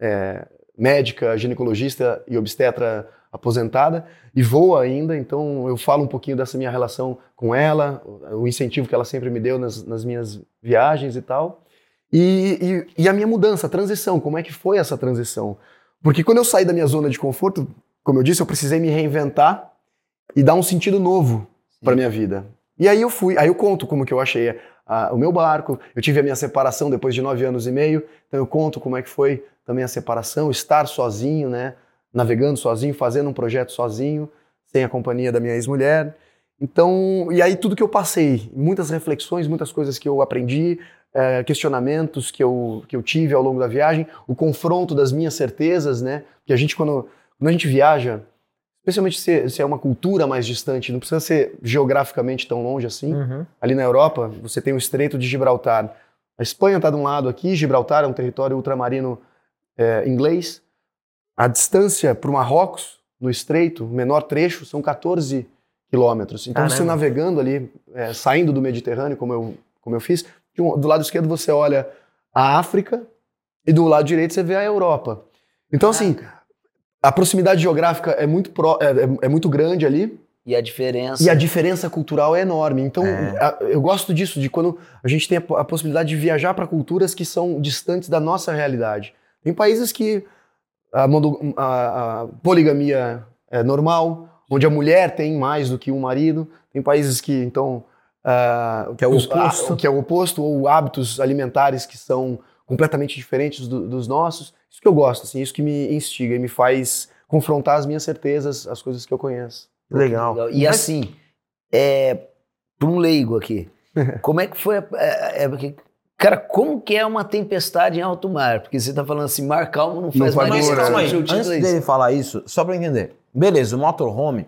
é, médica, ginecologista e obstetra aposentada e voa ainda. Então eu falo um pouquinho dessa minha relação com ela, o incentivo que ela sempre me deu nas, nas minhas viagens e tal. E, e- e a minha mudança, a transição, como é que foi essa transição? Porque quando eu saí da minha zona de conforto, como eu disse, eu precisei me reinventar e dar um sentido novo para minha vida. E aí eu fui, aí eu conto como que eu achei a- o meu barco. Eu tive a minha separação depois de nove anos e meio, então eu conto como é que foi também a separação, estar sozinho, né, navegando sozinho, fazendo um projeto sozinho, sem a companhia da minha ex-mulher. Então, e aí tudo que eu passei, muitas reflexões, muitas coisas que eu aprendi, eh, questionamentos que eu, que eu tive ao longo da viagem, o confronto das minhas certezas, né? Porque a gente, quando, quando a gente viaja, especialmente se, se é uma cultura mais distante, não precisa ser geograficamente tão longe assim. Uhum. Ali na Europa, você tem o Estreito de Gibraltar. A Espanha está de um lado aqui, Gibraltar é um território ultramarino eh, inglês. A distância para o Marrocos, no Estreito, o menor trecho, são 14 quilômetros. Então, você Caramba. navegando ali, eh, saindo do Mediterrâneo, como eu, como eu fiz, de um- do lado esquerdo você olha a África e do lado direito você vê a Europa. Então, assim, a proximidade geográfica é muito, pró- é- é- é muito grande ali. E a diferença. E a diferença cultural é enorme. Então, É. a- eu gosto disso, de quando a gente tem a, a possibilidade de viajar para culturas que são distantes da nossa realidade. Tem países que a, a- a poligamia é normal, onde a mulher tem mais do que um marido. Tem países que, então. ah, Que é o os- oposto. ah, que é o oposto, ou hábitos alimentares que são completamente diferentes do- dos nossos. Isso que eu gosto, assim, isso que me instiga e me faz confrontar as minhas certezas, as coisas que eu conheço. Legal. E assim, é, para um leigo aqui, como é que foi? a- É, é, porque, cara, como que é uma tempestade em alto mar? Porque você tá falando assim, mar calmo não faz mais calma aí, antes é dele falar isso, só eu entender. Beleza, o motorhome,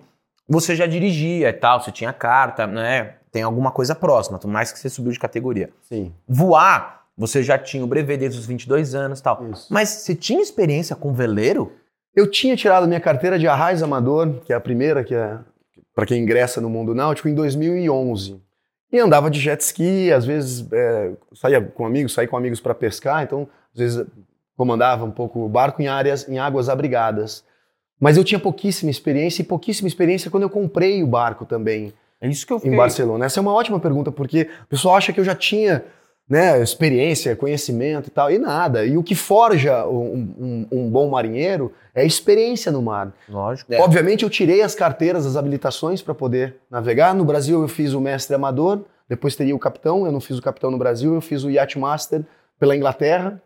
você já dirigia e tal, você tinha carta, né? Tem alguma coisa próxima, por mais que você subiu de categoria. Sim. Voar, você já tinha o brevet desde os 22 anos e tal. Isso. Mas você tinha experiência com veleiro? Eu tinha tirado minha carteira de arraiz amador, que é a primeira que é para quem ingressa no mundo náutico, em 2011. E andava de jet ski, às vezes é, saía com amigos, saía com amigos para pescar, então às vezes comandava um pouco o barco em áreas, em águas abrigadas. Mas eu tinha pouquíssima experiência e pouquíssima experiência quando eu comprei o barco também É isso que eu em fiquei... Barcelona. Essa é uma ótima pergunta, porque o pessoal acha que eu já tinha né, experiência, conhecimento e tal, e nada. E o que forja um, um- um bom marinheiro é a experiência no mar. Lógico. É. Obviamente, eu tirei as carteiras, as habilitações para poder navegar. No Brasil, eu fiz o mestre amador, depois teria o capitão. Eu não fiz o capitão no Brasil, eu fiz o Yacht Master pela Inglaterra,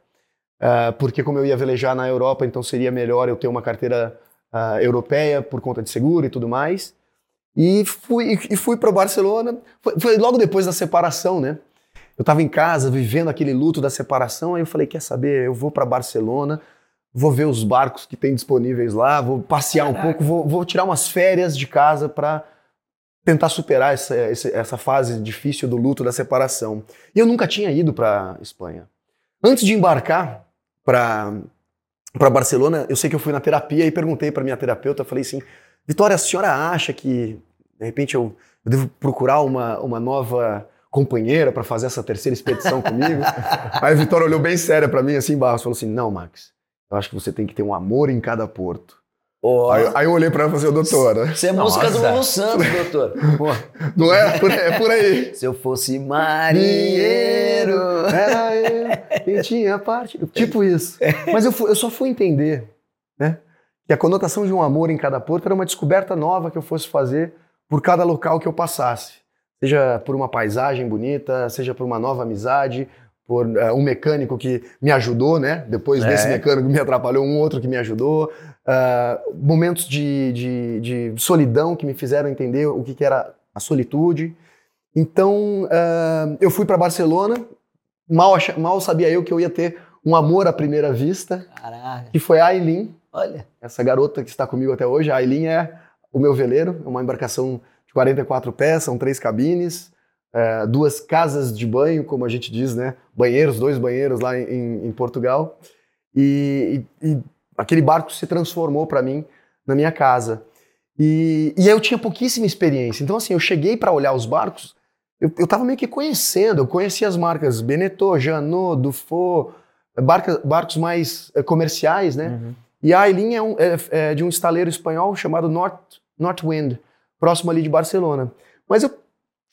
ah, porque, como eu ia velejar na Europa, então seria melhor eu ter uma carteira ah, europeia por conta de seguro e tudo mais. E fui, e fui para Barcelona. Foi, foi logo depois da separação, né? Eu estava em casa, vivendo aquele luto da separação, aí eu falei, quer saber, eu vou para Barcelona, vou ver os barcos que tem disponíveis lá, vou passear um pouco, vou, vou tirar umas férias de casa para tentar superar essa, essa fase difícil do luto da separação. E eu nunca tinha ido para Espanha. Antes de embarcar para para Barcelona, eu sei que eu fui na terapia e perguntei para minha terapeuta, falei assim, Vitória, a senhora acha que de repente eu, eu devo procurar uma, uma nova companheira para fazer essa terceira expedição comigo? Aí a Vitória olhou bem séria para mim assim embaixo, falou assim, não, Max, eu acho que você tem que ter um amor em cada porto. Ó, Aí, aí eu olhei para ela e falei assim, doutora, Isso é música do Nossa. Lulu Santos, doutor. Não é? Por aí, é por aí. se eu fosse marinheiro. Era eu quem tinha parte. Tipo isso. Mas eu, fui- eu só fui entender, né? Que a conotação de um amor em cada porto era uma descoberta nova que eu fosse fazer por cada local que eu passasse. Seja por uma paisagem bonita, seja por uma nova amizade, por eh, um mecânico que me ajudou, né? Depois É. desse mecânico que me atrapalhou, um outro que me ajudou. ah, momentos de, de, de solidão que me fizeram entender o que, que era a solitude. Então, uh, eu fui para Barcelona, mal, mal sabia eu que eu ia ter um amor à primeira vista, Caraca. que foi a Aileen. Olha. Essa garota que está comigo até hoje. A Aileen é o meu veleiro, é uma embarcação de 44 pés, são três cabines, é, duas casas de banho, como a gente diz, né? Banheiros, dois banheiros lá em, em Portugal. E, e, e, aquele barco se transformou para mim na minha casa. E, e eu tinha pouquíssima experiência. Então, assim, eu cheguei para olhar os barcos, eu, eu tava meio que conhecendo, eu conhecia as marcas Beneteau, Janot, Dufault, barca, barcos mais é, comerciais, né? Uhum. E a Aileen é, um, é, é, de um estaleiro espanhol chamado North, Northwind, próximo ali de Barcelona. Mas eu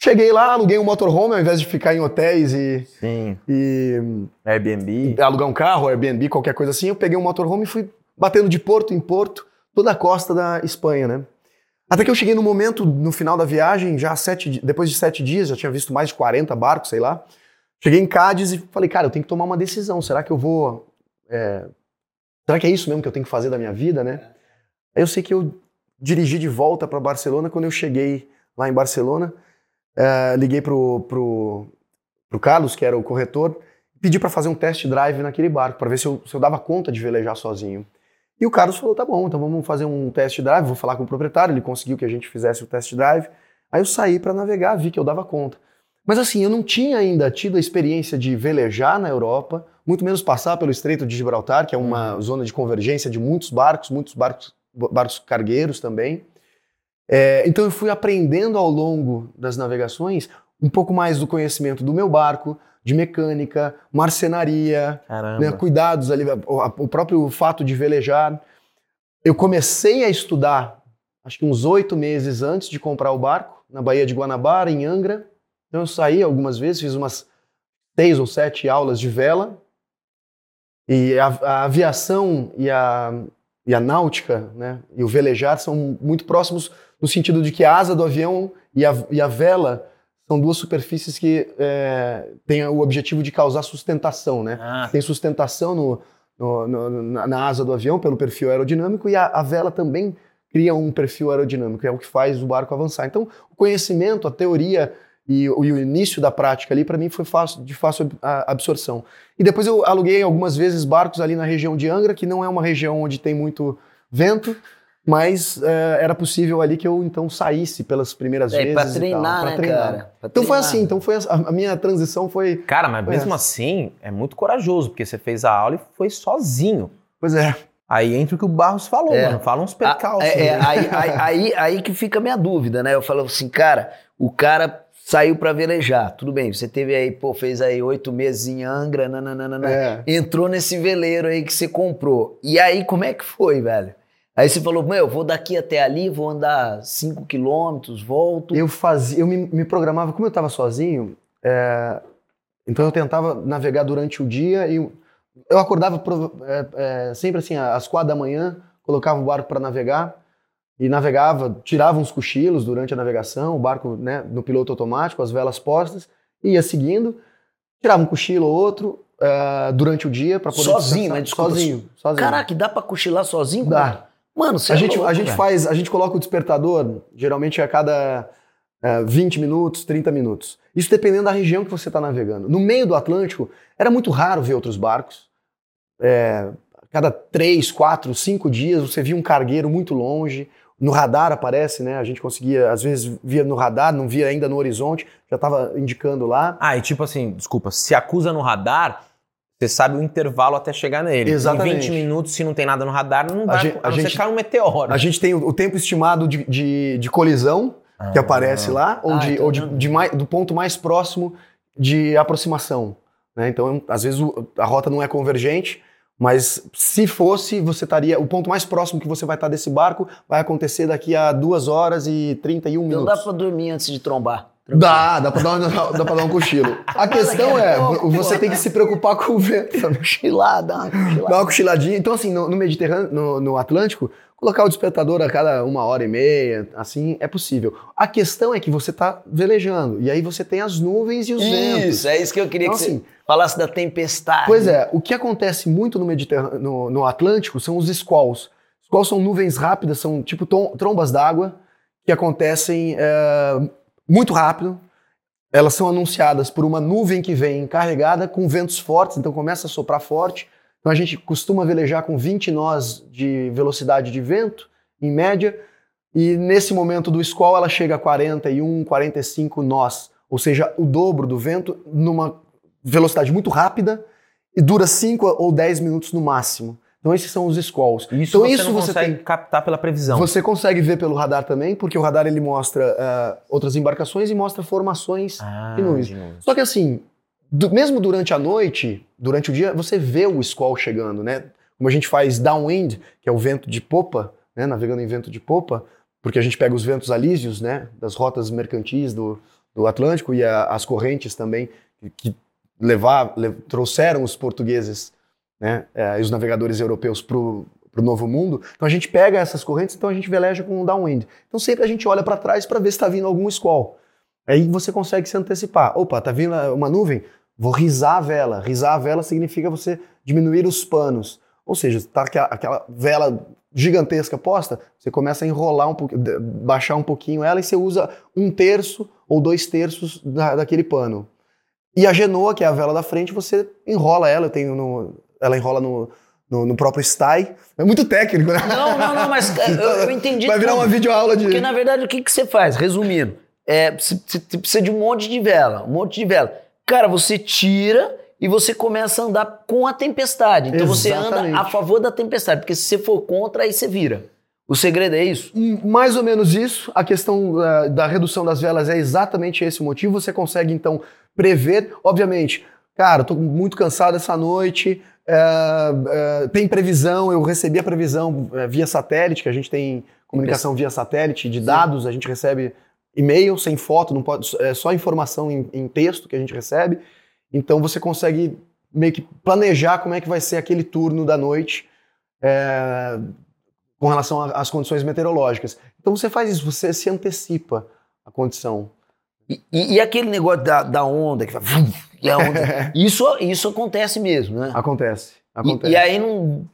cheguei lá, aluguei um motorhome ao invés de ficar em hotéis e. Sim. E. Airbnb. Alugar um carro, Airbnb, qualquer coisa assim. Eu peguei um motorhome e fui batendo de porto em porto, toda a costa da Espanha, né? Até que eu cheguei no momento, no final da viagem, já sete, depois de sete dias, já tinha visto mais de 40 barcos, sei lá. Cheguei em Cádiz e falei, cara, eu tenho que tomar uma decisão. Será que eu vou. É... Será que é isso mesmo que eu tenho que fazer da minha vida, né? Aí eu sei que eu dirigi de volta para Barcelona. Quando eu cheguei lá em Barcelona, é, liguei pro, pro, pro Carlos, que era o corretor, pedi para fazer um test drive naquele barco, para ver se eu, se eu dava conta de velejar sozinho. E o Carlos falou: tá bom, então vamos fazer um test drive. Vou falar com o proprietário. Ele conseguiu que a gente fizesse o test drive. Aí eu saí para navegar, vi que eu dava conta. Mas assim, eu não tinha ainda tido a experiência de velejar na Europa, muito menos passar pelo Estreito de Gibraltar, que é uma uhum. zona de convergência de muitos barcos, muitos barcos, barcos cargueiros também. É, então eu fui aprendendo ao longo das navegações um pouco mais do conhecimento do meu barco, de mecânica, marcenaria, né, cuidados ali, o próprio fato de velejar. Eu comecei a estudar, acho que uns oito meses antes de comprar o barco, na Baía de Guanabara, em Angra. Então eu saí algumas vezes, fiz umas seis ou sete aulas de vela. E a, a aviação e a, e a náutica, né, e o velejar são muito próximos no sentido de que a asa do avião e a, e a vela são duas superfícies que é, têm o objetivo de causar sustentação, né? Ah. Tem sustentação no, no, no, na, asa do avião pelo perfil aerodinâmico e a, a, vela também cria um perfil aerodinâmico, é o que faz o barco avançar. Então, o conhecimento, a teoria e o, e o início da prática ali, para mim, foi fácil, de fácil absorção. E depois eu aluguei algumas vezes barcos ali na região de Angra, que não é uma região onde tem muito vento, mas uh, era possível ali que eu então saísse pelas primeiras é, vezes. Para treinar, tal, né, treinar. cara? Pra então treinar. foi assim, então foi a, a, minha transição foi. Cara, mas mesmo essa. assim é muito corajoso, porque você fez a aula e foi sozinho. Pois é. Aí entra o que o Barros falou, é. mano. Fala uns percalços. É, é, aí, aí, aí, aí, que fica a minha dúvida, né? Eu falo assim, cara, o cara saiu para velejar. Tudo bem, você teve aí, pô, fez aí oito meses em Angra, nananana, é. entrou nesse veleiro aí que você comprou. E aí, como é que foi, velho? Aí você falou, meu, vou daqui até ali, vou andar cinco quilômetros, volto. Eu fazia, eu me, me programava, como eu estava sozinho, é, então eu tentava navegar durante o dia e eu acordava é, é, sempre assim, às quatro da manhã, colocava o barco para navegar e navegava, tirava uns cochilos durante a navegação, o barco né, no piloto automático, as velas postas, ia seguindo, tirava um cochilo ou outro uh, durante o dia para poder sozinho, mas desculpa, sozinho, sozinho. Caraca, dá para cochilar sozinho? Dá. Mano, você a é gente louco, a gente faz, a gente coloca o despertador geralmente a cada uh, 20 minutos, 30 minutos. Isso dependendo da região que você está navegando. No meio do Atlântico era muito raro ver outros barcos. É, cada três, quatro, cinco dias você via um cargueiro muito longe, no radar aparece, né? A gente conseguia, às vezes via no radar, não via ainda no horizonte, já estava indicando lá. Ah, e tipo assim, desculpa, se acusa no radar, você sabe o intervalo até chegar nele. Exatamente. Em 20 minutos, se não tem nada no radar, não vai, a gente, a, a gente cai um meteoro. A gente tem o, o tempo estimado de, de, de colisão ah, que aparece lá, ou, ah, de, então ou de, de mais, do ponto mais próximo de aproximação. Né? Então, às vezes a rota não é convergente, mas se fosse, você estaria. O ponto mais próximo que você vai estar desse barco vai acontecer daqui a 2 horas e 31 então minutos. Não dá para dormir antes de trombar. Tranquilo. Dá, dá pra, dar, dá pra dar um cochilo. A questão é, você tem que se preocupar com o vento. Cochilar, dá uma cochilada. Dá uma cochiladinha. Então, assim, no, no Mediterrâneo, no, no, Atlântico, colocar o despertador a cada uma hora e meia, assim, é possível. A questão é que você tá velejando, e aí você tem as nuvens e os isso, ventos. Isso, é isso que eu queria então, que assim, você falasse da tempestade. Pois é, o que acontece muito no, Mediterrâneo, no, no Atlântico são os squalls. Squalls são nuvens rápidas, são tipo trombas d'água que acontecem... É, muito rápido. elas são anunciadas por uma nuvem que vem carregada com ventos fortes, então começa a soprar forte. Então a gente costuma velejar com 20 nós de velocidade de vento, em média, e nesse momento do squall ela chega a 41, 45 nós, ou seja, o dobro do vento numa velocidade muito rápida e dura 5 ou 10 minutos no máximo. Então esses são os squalls. Isso então você isso não você consegue tem captar pela previsão. você consegue ver pelo radar também, porque o radar ele mostra ah, outras embarcações e mostra formações Ah, e nuvens. Só que assim, du- mesmo durante a noite, durante o dia, você vê o squall chegando, né? Como a gente faz downwind, que é o vento de popa, né? Navegando em vento de popa, porque a gente pega os ventos alísios, né? Das rotas mercantis do, do Atlântico e a- as correntes também que, levar, le- trouxeram os portugueses, né? eh, e os navegadores europeus para o Novo Mundo. Então a gente pega essas correntes, então a gente veleja com o downwind. Então sempre a gente olha para trás para ver se está vindo algum squall. Aí você consegue se antecipar. Opa, tá vindo uma nuvem? Vou risar a vela. Risar a vela significa você diminuir os panos. Ou seja, tá aquela, vela gigantesca posta, você começa a enrolar um pouquinho, baixar um pouquinho ela e você usa um terço ou dois terços da- daquele pano. E a genoa, que é a vela da frente, você enrola ela. Eu tenho no, ela enrola no, no, no próprio stay. É muito técnico, né? Não, não, não, mas eu, eu entendi. Vai virar tudo. uma videoaula de. Porque, na verdade, o que, que você faz? Resumindo, é, você, você precisa de um monte de vela, um monte de vela. Cara, você tira e você começa a andar com a tempestade. Então você anda Exatamente. a favor da tempestade, porque se você for contra, aí você vira. O segredo é isso? Mais ou menos isso. A questão eh, da redução das velas é exatamente esse motivo. Você consegue, então, prever. Obviamente, cara, eu tô muito cansado essa noite. eh, eh, tem previsão, eu recebi a previsão via satélite, que a gente tem comunicação via satélite de dados, a gente recebe e-mail sem foto, não pode, é só informação em, em texto que a gente recebe. Então você consegue meio que planejar como é que vai ser aquele turno da noite. eh, com relação às condições meteorológicas. Então você faz isso, você se antecipa a condição. E, e- e aquele negócio da, da onda que vai. E onda. isso, isso acontece mesmo, né? Acontece. E, acontece. e aí não.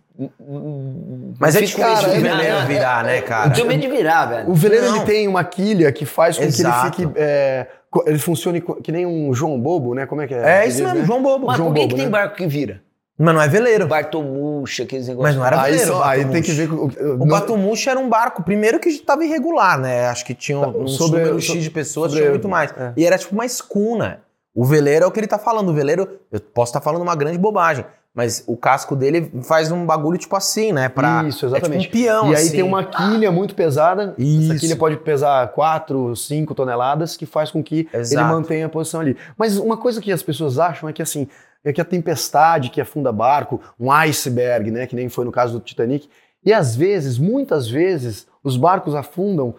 Mas é difícil o cara, é- veleiro é- virar, né, Eu cara? tenho medo de virar, velho. O veleiro Não. ele tem uma quilha que faz com Exato. que ele fique. é, ele funcione que nem um João Bobo, né? Como é que é? É isso Diz, mesmo, né? João Bobo. Mas João por que, Bobo, que tem né? barco que vira? Mas não é veleiro. Bartomuxa, aqueles negócios. Mas não era veleiro. aí tem que ver. com- O não- Batomuxa era um barco, primeiro que estava irregular, né? Acho que tinha um Sobre- número X de pessoas, sobre- tinha muito mais. é. E era tipo uma escuna. O veleiro é o que ele tá falando. O veleiro, eu posso estar falando uma grande bobagem, mas o casco dele faz um bagulho tipo assim, né? Pra, Isso, exatamente. É tipo um peão, e aí assim. tem uma quilha muito pesada. Isso. Essa quilha pode pesar 4, 5 toneladas, que faz com que Exato. ele mantenha a posição ali. Mas uma coisa que as pessoas acham é que assim, é que a tempestade que afunda barco, um iceberg, né, que nem foi no caso do Titanic, e às vezes, muitas vezes, os barcos afundam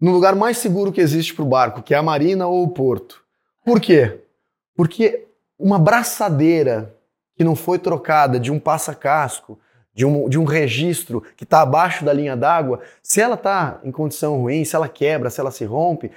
no lugar mais seguro que existe para o barco, que é a marina ou o porto. Por quê? Porque uma braçadeira que não foi trocada de um passa-casco, de um, de um registro que está abaixo da linha d'água, se ela está em condição ruim, se ela quebra, se ela se rompe,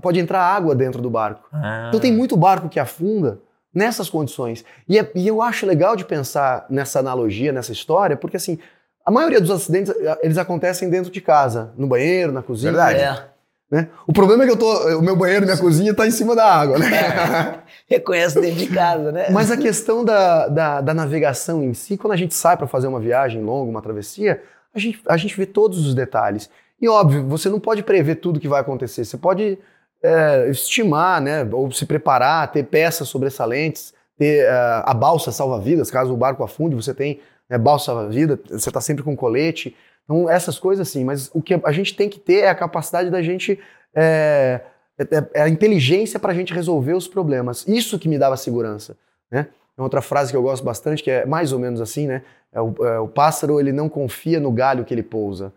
pode entrar água dentro do barco. Ah. Então tem muito barco que afunda nessas condições. E, é- e eu acho legal de pensar nessa analogia, nessa história, porque assim, a maioria dos acidentes, eles acontecem dentro de casa, no banheiro, na cozinha. Verdade. É. né? O problema é que eu tô, o meu banheiro e minha cozinha está em cima da água, né? Reconhece dentro de casa, né? Mas a questão da, da, da navegação em si, quando a gente sai para fazer uma viagem longa, uma travessia, a gente, a gente vê todos os detalhes. E óbvio, você não pode prever tudo que vai acontecer. Você pode é, estimar, né? Ou se preparar, ter peças sobressalentes, ter é, a balsa salva-vidas, caso o barco afunde, você tem né, balsa salva-vida, você está sempre com colete. Então, essas coisas assim. Mas o que a gente tem que ter é a capacidade da gente. é, é- é a inteligência para a gente resolver os problemas. Isso que me dava segurança. Né? É outra frase que eu gosto bastante, que é mais ou menos assim, né? É o, é, o pássaro ele não confia no galho que ele pousa.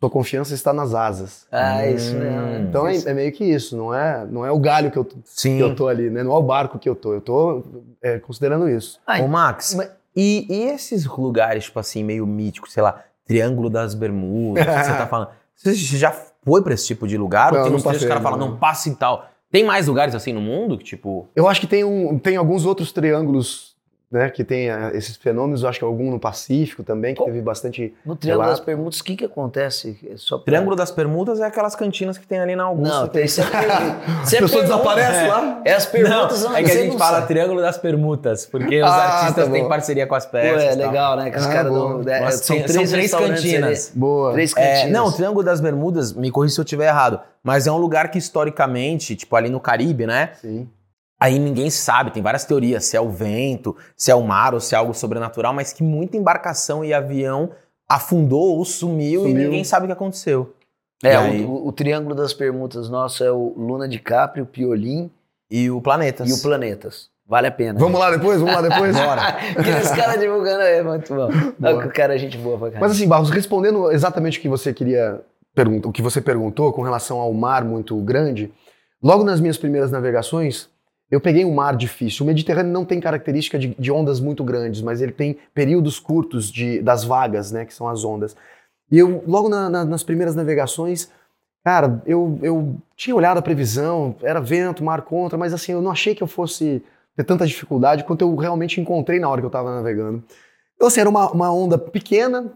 Sua confiança está nas asas. Ah, isso Hum. mesmo. Então é, Isso. é meio que isso, não é, não é o galho que eu, que Sim. eu tô ali, né? Não é o barco que eu tô. Eu tô é, considerando isso. Ai, Ô, Max, mas- e, e esses lugares, tipo assim, meio míticos, sei lá, Triângulo das Bermudas, que você tá falando. Você já foi pra esse tipo de lugar? Não, Ou tem não uns passei, fala, não. não passe e tal. Tem mais lugares assim no mundo que, tipo. Eu acho que tem, um, tem alguns outros triângulos né, que tem ah, esses fenômenos, eu acho que algum no Pacífico também, que teve bastante. No Triângulo das Relato. Perguntas, o que que acontece? É Só pra- Triângulo das Permutas é aquelas cantinas que tem ali na Augusta. Não, que- tem sempre... A sempre pessoa pergunta- desaparece é. lá. É as perguntas... Não, não, é que a gente não fala sabe. Triângulo das Permutas, porque os Ah, artistas tá têm parceria com as Pô, peças. é e tal. legal, né? Que os Ah, caras dão... é, Mas são, tem- três são três cantinas. ali. Boa. Três É, cantinas. não, o Triângulo das Bermudas, me corrija se eu estiver errado, mas é um lugar que historicamente, tipo ali no Caribe, né? Sim. Aí ninguém sabe, tem várias teorias, se é o vento, se é o mar ou se é algo sobrenatural, mas que muita embarcação e avião afundou ou sumiu, e Sumiu. ninguém sabe o que aconteceu. É, E aí- o, o- Triângulo das Perguntas nosso é o Luna DiCaprio, o Piolim E o Planetas. e o Planetas. Vale a pena. Vamos lá depois? Vamos lá depois? Aqueles caras divulgando aí, muito bom. Não, que o cara é gente boa pra Mas caralho. assim, Barros, respondendo exatamente o que você queria perguntar, o que você perguntou com relação ao mar muito grande, logo nas minhas primeiras navegações, eu peguei um mar difícil. O Mediterrâneo não tem característica de, de ondas muito grandes, mas ele tem períodos curtos de, das vagas, né, que são as ondas. E eu, logo na- na- nas primeiras navegações, cara, eu, eu tinha olhado a previsão, era vento, mar contra, mas assim, eu não achei que eu fosse ter tanta dificuldade quanto eu realmente encontrei na hora que eu estava navegando. Então, assim, era uma, uma onda pequena,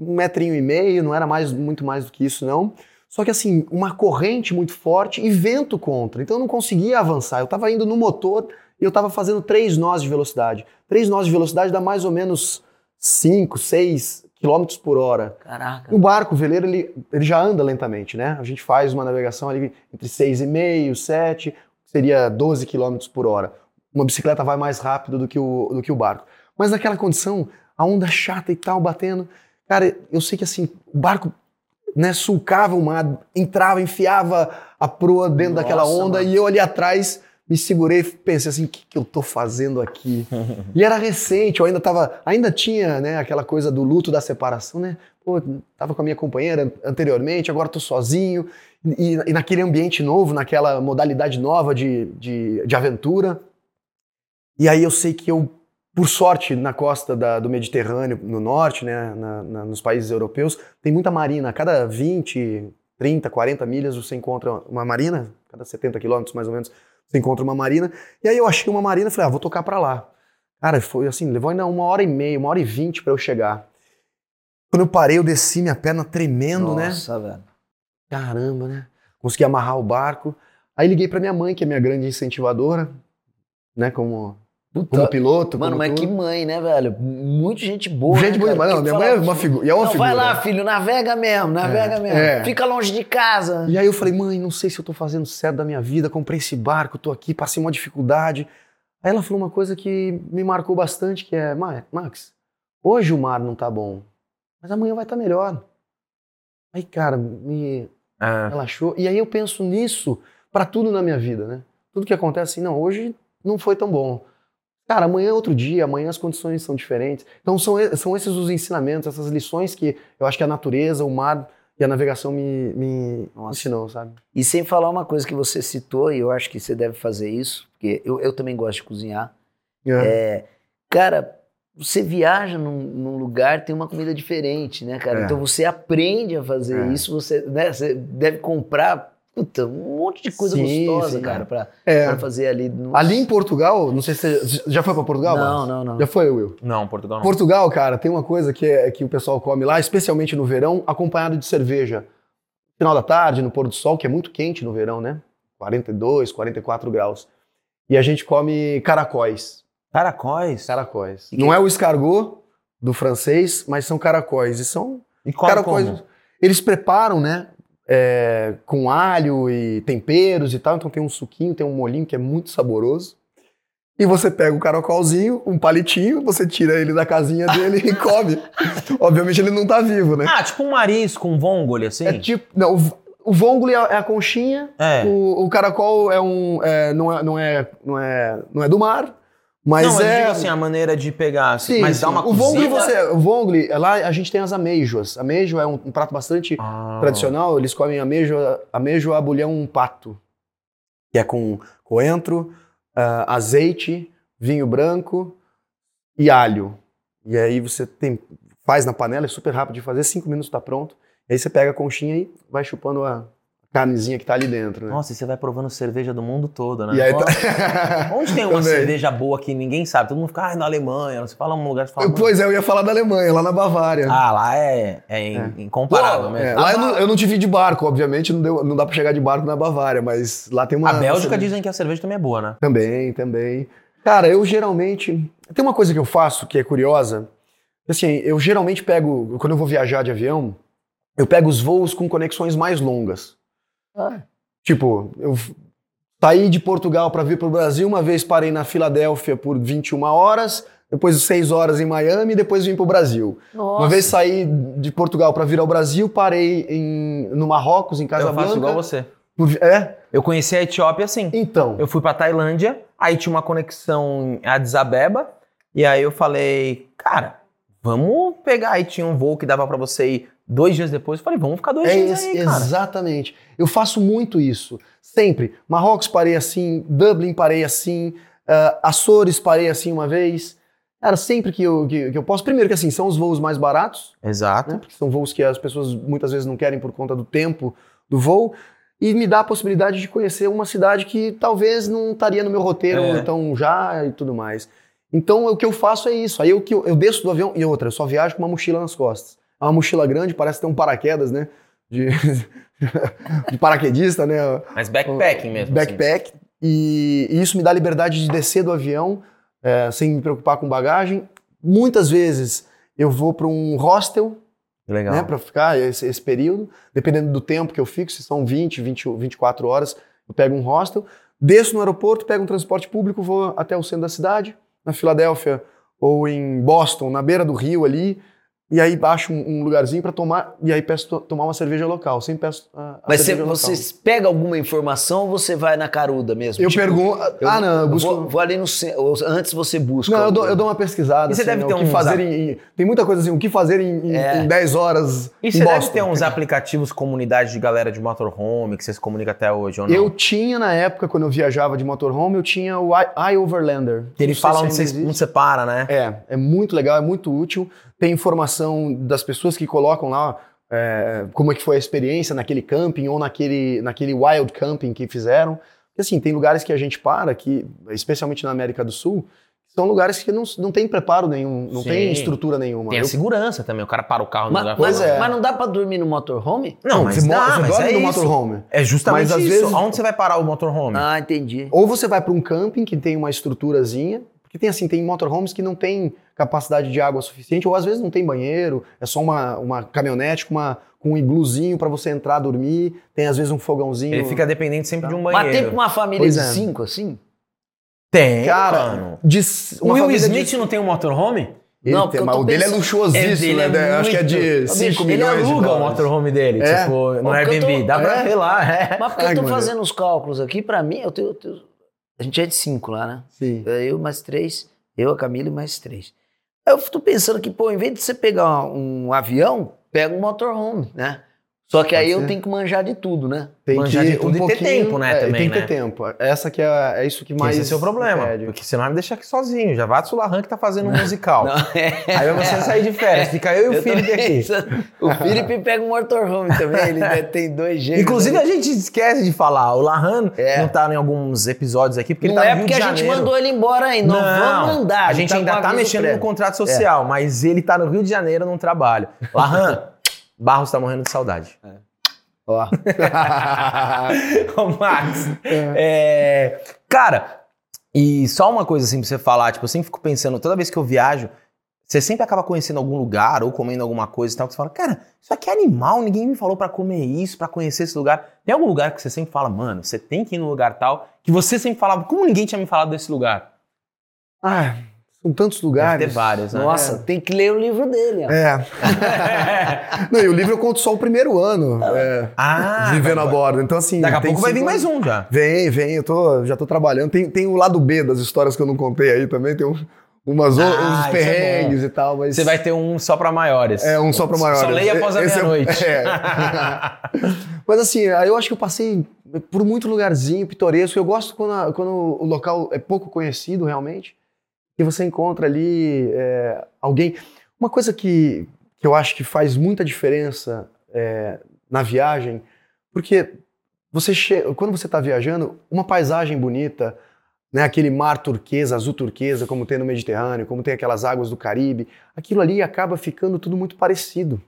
um metrinho e meio, não era mais, muito mais do que isso, não. Só que, assim, uma corrente muito forte e vento contra. Então, eu não conseguia avançar. Eu estava indo no motor e eu estava fazendo três nós de velocidade. Três nós de velocidade dá mais ou menos 5, 6 quilômetros por hora. Caraca. O barco, o veleiro, ele, ele já anda lentamente, né? A gente faz uma navegação ali entre 6,5 e 7, seria 12 km por hora. Uma bicicleta vai mais rápido do que, o, do que o barco. Mas naquela condição, a onda chata e tal, batendo. Cara, eu sei que assim, o barco né, sulcava o mar, entrava, enfiava a proa dentro Nossa, daquela onda mano. e eu ali atrás me segurei e pensei assim, o que, que eu tô fazendo aqui? e era recente, eu ainda tava, ainda tinha, né, aquela coisa do luto da separação, né? Pô, tava com a minha companheira anteriormente, agora tô sozinho, e, e naquele ambiente novo, naquela modalidade nova de, de, de aventura. E aí eu sei que eu, por sorte, na costa da- do Mediterrâneo, no norte, né, na- na- nos países europeus, tem muita marina. A cada 20, 30, 40 milhas você encontra uma marina, cada 70 quilômetros mais ou menos, você encontra uma marina. E aí eu achei uma marina e falei, ah, vou tocar pra lá. Cara, foi assim, levou ainda uma hora e meia, uma hora e vinte pra eu chegar. Quando eu parei, eu desci, minha perna tremendo, né? Nossa, velho. Caramba, né? Consegui amarrar o barco. Aí liguei pra minha mãe, que é minha grande incentivadora, né? Como, Puta, como piloto. Mano, como mas que mãe, né, velho? Muito gente boa. Gente né, boa, mas não, minha mãe é uma figura. E é uma não, figura. vai lá, filho, navega mesmo, navega mesmo. é. Fica longe de casa. E aí eu falei, mãe, não sei se eu tô fazendo certo da minha vida, comprei esse barco, tô aqui, passei uma dificuldade. Aí ela falou uma coisa que me marcou bastante, que é, "Ma- Max, hoje o mar não tá bom, mas amanhã vai estar melhor. Aí, cara, me Ah, relaxou. E aí eu penso nisso pra tudo na minha vida, né? Tudo que acontece assim, não, hoje não foi tão bom. Cara, amanhã é outro dia, amanhã as condições são diferentes. Então são, são esses os ensinamentos, essas lições que eu acho que a natureza, o mar e a navegação me, me Nossa. ensinou, sabe? E sem falar uma coisa que você citou, e eu acho que você deve fazer isso, porque eu, eu também gosto de cozinhar. É, cara, você viaja num, num lugar, tem uma comida diferente, né, cara? É. Então você aprende a fazer É. isso, você, né, você deve comprar puta, um monte de coisa Sim, gostosa, sim, cara, pra, É. pra fazer ali. no- Ali em Portugal, não sei se você já foi pra Portugal? Não, Barros? não, não. Já foi, Will? não, Portugal não. Portugal, cara, tem uma coisa que, é, que o pessoal come lá, especialmente no verão, acompanhado de cerveja. Final da tarde, no pôr do sol, que é muito quente no verão, né? 42, 44 graus. E a gente come caracóis. Caracóis. Caracóis. E que- Não é o escargot do francês, mas são caracóis. E são E come caracóis. como? Eles preparam, né? É, com alho e temperos e tal. Então tem um suquinho, tem um molinho que é muito saboroso. E você pega o caracolzinho, um palitinho, você tira ele da casinha dele e come. Obviamente ele não tá vivo, né? Ah, tipo um marisco, um vongole, assim? É tipo. Não, o, vongole é é a conchinha, É. o, o caracol é um. é, não, é, não, é, não, é, não é do mar, mas não, é. eu digo assim, a maneira de pegar, assim, Sim, mas sim. dá uma o cozida- você, o vongole, lá a gente tem as ameijoas. Ameijoa é um, um prato bastante Ah. tradicional, eles comem ameijoa, ameijoa a bulhão pato, que é com coentro, ah, azeite, vinho branco e alho. E aí você tem, faz na panela, é super rápido de fazer, cinco minutos está pronto. E aí você pega a conchinha e vai chupando a carnezinha que tá ali dentro, né? Nossa, e você vai provando cerveja do mundo todo, né? E aí tá- Onde tem uma cerveja boa que ninguém sabe? Todo mundo fica, ah, na Alemanha. Você fala um lugar, você fala, Eu- "Mano, Pois é, eu ia falar da Alemanha, lá na Bavária. ah, lá é, é in- incomparável Pô, mesmo. É, lá eu não, eu não te vi de barco, obviamente, não, deu- não dá pra chegar de barco na Bavária, mas lá tem uma. A Bélgica dizem que a cerveja também é boa, né? Também, também. Cara, eu geralmente. Tem uma coisa que eu faço que é curiosa. Assim, eu geralmente pego. Quando eu vou viajar de avião, eu pego os voos com conexões mais longas. Ah. Tipo, eu saí de Portugal para vir para o Brasil, uma vez parei na Filadélfia por 21 horas, depois 6 horas em Miami, depois vim para o Brasil. Nossa. Uma vez saí de Portugal para vir ao Brasil, parei em, no Marrocos, em Eu Casablanca. faço igual você. é? Eu conheci a Etiópia assim. Então. Eu fui pra Tailândia, aí tinha uma conexão em Addis Abeba, e aí eu falei, cara, vamos pegar. Aí tinha um voo que dava pra você ir dois dias depois. Eu falei, vamos ficar dois É dias aí, cara. exatamente. Eu faço muito isso. Sempre. Marrocos parei assim, Dublin parei assim, ah, Açores parei assim uma vez. Cara, sempre que eu, que, que eu posso. Primeiro que assim, são os voos mais baratos, Exato. né? Porque são voos que as pessoas muitas vezes não querem por conta do tempo do voo. E me dá a possibilidade de conhecer uma cidade que talvez não estaria no meu roteiro É. então já e tudo mais. Então o que eu faço é isso. Aí eu, eu desço do avião e outra, eu só viajo com uma mochila nas costas. É uma mochila grande, parece ter um paraquedas, né? De, de paraquedista, né? Mas backpacking mesmo. assim. Backpack. E, e isso me dá liberdade de descer do avião é, sem me preocupar com bagagem. Muitas vezes eu vou para um hostel assim. Legal. né, para ficar esse, esse período, dependendo do tempo que eu fico, se são 20, 20, 24 horas, eu pego um hostel, desço no aeroporto, pego um transporte público, vou até o centro da cidade, na Filadélfia ou em Boston, na beira do rio ali, e aí acho um, um lugarzinho para tomar, e aí peço to- tomar uma cerveja local, sempre peço a, a Mas você, cerveja você local. pega alguma informação ou você vai na caruda mesmo? Eu Tipo, pergunto, eu- ah não, eu busco... Vou, vou ali no Antes você busca. Não, eu dou, eu dou uma pesquisada. E você assim, deve né, ter uns fazer em, em- Tem muita coisa assim, o que fazer em, É. em 10 horas. E você deve Boston. ter uns aplicativos, comunidade de galera de motorhome, que você se comunica até hoje, ou não? Eu tinha na época, quando eu viajava de motorhome, eu tinha o iOverlander. Que ele fala se onde você, onde você para, né? É, é muito legal, é muito útil. Tem informação das pessoas que colocam lá é, como é que foi a experiência naquele camping ou naquele, naquele wild camping que fizeram. Porque assim, tem lugares que a gente para, que, especialmente na América do Sul, são lugares que não, não tem preparo nenhum, não Sim. tem estrutura nenhuma. Tem a Eu- segurança também, o cara para o carro no Mas, lugar mas, é. mas não dá pra dormir no motorhome? Não, mas você, dá, você mas dorme é no isso. motorhome. É justamente Mas, às isso. vezes- Aonde você vai parar o motorhome? Ah, entendi. Ou você vai para um camping que tem uma estruturazinha, porque tem assim, tem motorhomes que não tem capacidade de água suficiente, ou às vezes não tem banheiro, é só uma, uma caminhonete com, uma, com um igluzinho para você entrar, dormir, tem às vezes um fogãozinho. Ele fica dependente sempre de um Mas tem banheiro. uma família Pois de é. cinco, assim? Tem, Cara, mano. de O Will Smith de... não tem um motorhome? Ele Não, tem, mas o dele é pensando- luxuosíssimo, É, dele é né? Acho que é de muito- 5 Bicho, milhões Ele de aluga o dólares. motorhome dele, É? tipo, no Airbnb. tô- Dá pra É? ver lá, é. Mas porque Ai, eu tô fazendo os cálculos aqui, pra mim, eu tenho, eu tenho- a gente é de cinco lá, né? Sim. Eu mais três, eu, a Camila e mais três. Aí Eu tô pensando que, pô, em vez de você pegar um avião, pega um motorhome, né? Só que aí eu tenho que manjar de tudo, né? Tem Manjar que de tudo e ter tempo, né, é, também, Tem que né? ter tempo. Essa que é, é isso que mais Esse é o seu problema. impede. Porque você não vai me deixar aqui sozinho. Já vai Sulahan que tá fazendo um musical. Não, é. Aí vai você sair de férias. Fica eu e o Felipe aqui. pensando- O Felipe pega um motorhome também, ele tem dois gêmeos. Inclusive, a gente esquece de falar. O Lahan É. não tá em alguns episódios aqui, porque não ele tá é no Rio porque de a gente mandou ele embora ainda, não, vamos mandar. A gente tá ainda tá mexendo no contrato social, mas ele tá no Rio de Janeiro num trabalho. Lahan, Barros tá morrendo de saudade. Ó. Ô, Max. é, cara, e só uma coisa assim pra você falar, tipo, eu sempre fico pensando, toda vez que eu viajo, você sempre acaba conhecendo algum lugar ou comendo alguma coisa e tal, que você fala, cara, isso aqui é animal, ninguém me falou pra comer isso, pra conhecer esse lugar. Tem algum lugar que você sempre fala, mano, você tem que ir no lugar tal, que você sempre falava, como ninguém tinha me falado desse lugar? Ah, são tantos Deve lugares. ter vários, né? Nossa, tem que ler o livro dele. ó. É. Não, e o livro eu conto só o primeiro ano, é, Ah, vivendo a bordo. Então, assim. daqui a pouco vai vir mais um já. Vem, vem, eu tô, já tô trabalhando. Tem, tem o lado B das histórias que eu não contei aí também, tem um- umas, Ah, uns é perrengues e tal, mas. Você vai ter um só pra maiores. É, um só pra maiores. Só leia após a é- meia-noite. é. Mas assim, aí eu acho que eu passei por muito lugarzinho pitoresco. Eu gosto quando, a- quando o local é pouco conhecido realmente. E você encontra ali é, alguém. Uma coisa que, que eu acho que faz muita diferença é, na viagem, porque você quando você está viajando, uma paisagem bonita, né, aquele mar turquesa, azul turquesa, como tem no Mediterrâneo, como tem aquelas águas do Caribe, aquilo ali acaba ficando tudo muito parecido.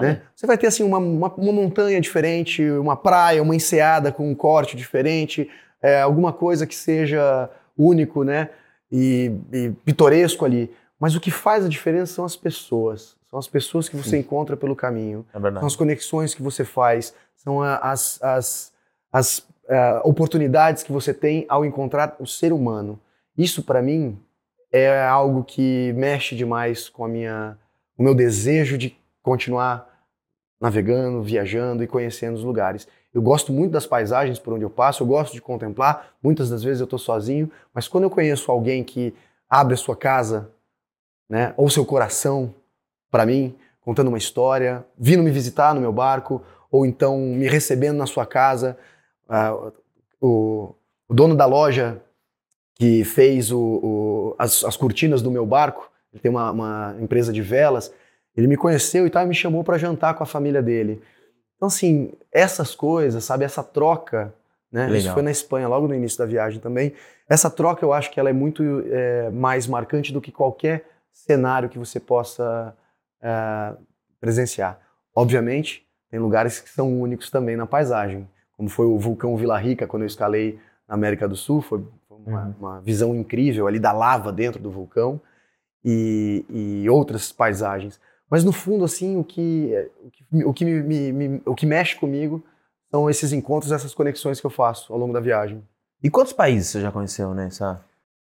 Né? Você vai ter assim uma, uma, uma, montanha diferente, uma praia, uma enseada com um corte diferente, é, alguma coisa que seja único, né? E, e, pitoresco ali. Mas o que faz a diferença são as pessoas. São as pessoas que você Sim. encontra pelo caminho. É são as conexões que você faz. São as, as, as uh, oportunidades que você tem ao encontrar o ser humano. Isso, para mim, é algo que mexe demais com a minha, o meu desejo de continuar navegando, viajando e conhecendo os lugares. Eu gosto muito das paisagens por onde eu passo, eu gosto de contemplar. Muitas das vezes eu estou sozinho, mas quando eu conheço alguém que abre a sua casa, né, ou seu coração para mim, contando uma história, vindo me visitar no meu barco, ou então me recebendo na sua casa, uh, o, o, dono da loja que fez o, o, as, as, cortinas do meu barco, ele tem uma, uma empresa de velas, ele me conheceu e tal, e me chamou para jantar com a família dele. Então, assim, essas coisas, sabe, essa troca, né? Legal. Isso foi na Espanha, logo no início da viagem também. Essa troca eu acho que ela é muito é, mais marcante do que qualquer cenário que você possa é, presenciar. Obviamente, tem lugares que são únicos também na paisagem, como foi o vulcão Vila Rica, quando eu escalei na América do Sul, foi uma, uhum. uma visão incrível ali da lava dentro do vulcão e, e outras paisagens. Mas no fundo, assim, o que, o que, o que, me, me, o que mexe comigo são esses encontros, essas conexões que eu faço ao longo da viagem. E quantos países você já conheceu, né?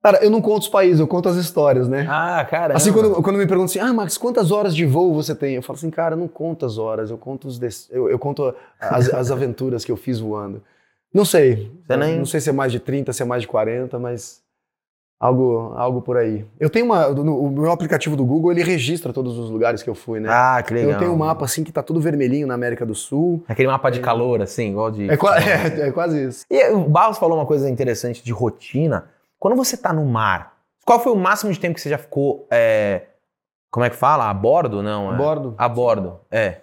Cara, eu não conto os países, eu conto as histórias, né? Ah, cara. Assim, quando, quando me perguntam assim, ah, Max, quantas horas de voo você tem? Eu falo assim, cara, eu não conto as horas, eu conto, os eu, eu conto as, as aventuras que eu fiz voando. Não sei. Nem... Não sei se é mais de 30, se é mais de 40, mas Algo, algo por aí. Eu tenho uma. No, o meu aplicativo do Google ele registra todos os lugares que eu fui, né? Ah, que legal. Eu tenho um mapa assim que tá tudo vermelhinho na América do Sul. Aquele mapa de calor, assim, igual de. É, é, é quase isso. E o Barros falou uma coisa interessante de rotina. Quando você tá no mar, qual foi o máximo de tempo que você já ficou. É, como é que fala? A bordo? Não. É? A bordo. A bordo, é.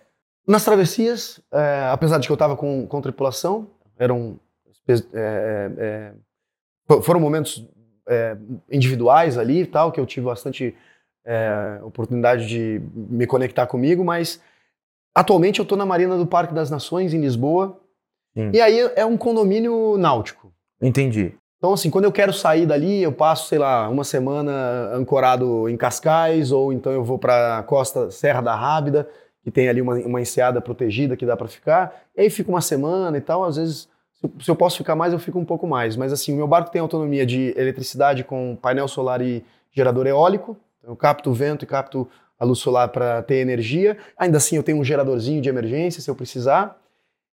Nas travessias, é, apesar de que eu tava com, com tripulação, eram. É, é, foram momentos é, individuais ali e tal, que eu tive bastante é, oportunidade de me conectar comigo, mas atualmente eu estou na Marina do Parque das Nações, em Lisboa, Sim. e aí é um condomínio náutico. Entendi. Então, assim, quando eu quero sair dali, eu passo, sei lá, uma semana ancorado em Cascais, ou então eu vou para a costa Serra da Rábida, que tem ali uma, uma enseada protegida que dá para ficar, e aí fico uma semana e tal, às vezes se eu posso ficar mais, eu fico um pouco mais. Mas assim, o meu barco tem autonomia de eletricidade com painel solar e gerador eólico. Eu capto o vento e capto a luz solar para ter energia. Ainda assim, eu tenho um geradorzinho de emergência se eu precisar.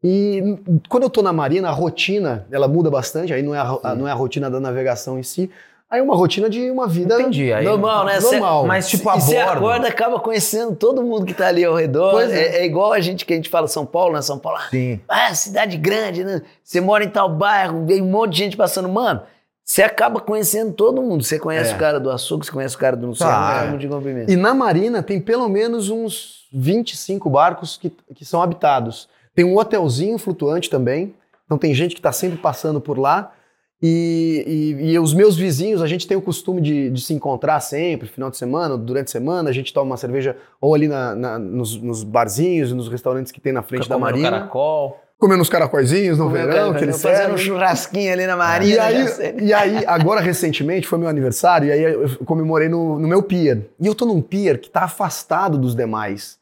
E quando eu estou na marina, a rotina ela muda bastante. Aí não é a, não é a rotina da navegação em si, Aí uma rotina de uma vida Entendi, aí, normal, né? Normal. Cê, mas tipo a bordo. Você acorda acaba conhecendo todo mundo que tá ali ao redor. É. É, é. igual a gente que a gente fala São Paulo, né? São Paulo, Sim. ah, cidade grande, né? Você mora em tal bairro, vem um monte de gente passando. Mano, você acaba conhecendo todo mundo. Você conhece é. o cara do açúcar, você conhece o cara do não sei ah, é. de comprimento. E na Marina tem pelo menos uns 25 barcos que, que são habitados. Tem um hotelzinho flutuante também. Então tem gente que está sempre passando por lá. E, e, e, os meus vizinhos, a gente tem o costume de, de, se encontrar sempre, final de semana, durante a semana, a gente toma uma cerveja ou ali na, na, nos, nos, barzinhos, nos restaurantes que tem na frente Fica da marina. caracol. Comendo uns caracóizinhos no Comendo verão, que eles Fazendo um churrasquinho ali na marina. E aí, e aí, agora recentemente, foi meu aniversário, e aí eu comemorei no, no meu pier. E eu tô num pier que tá afastado dos demais.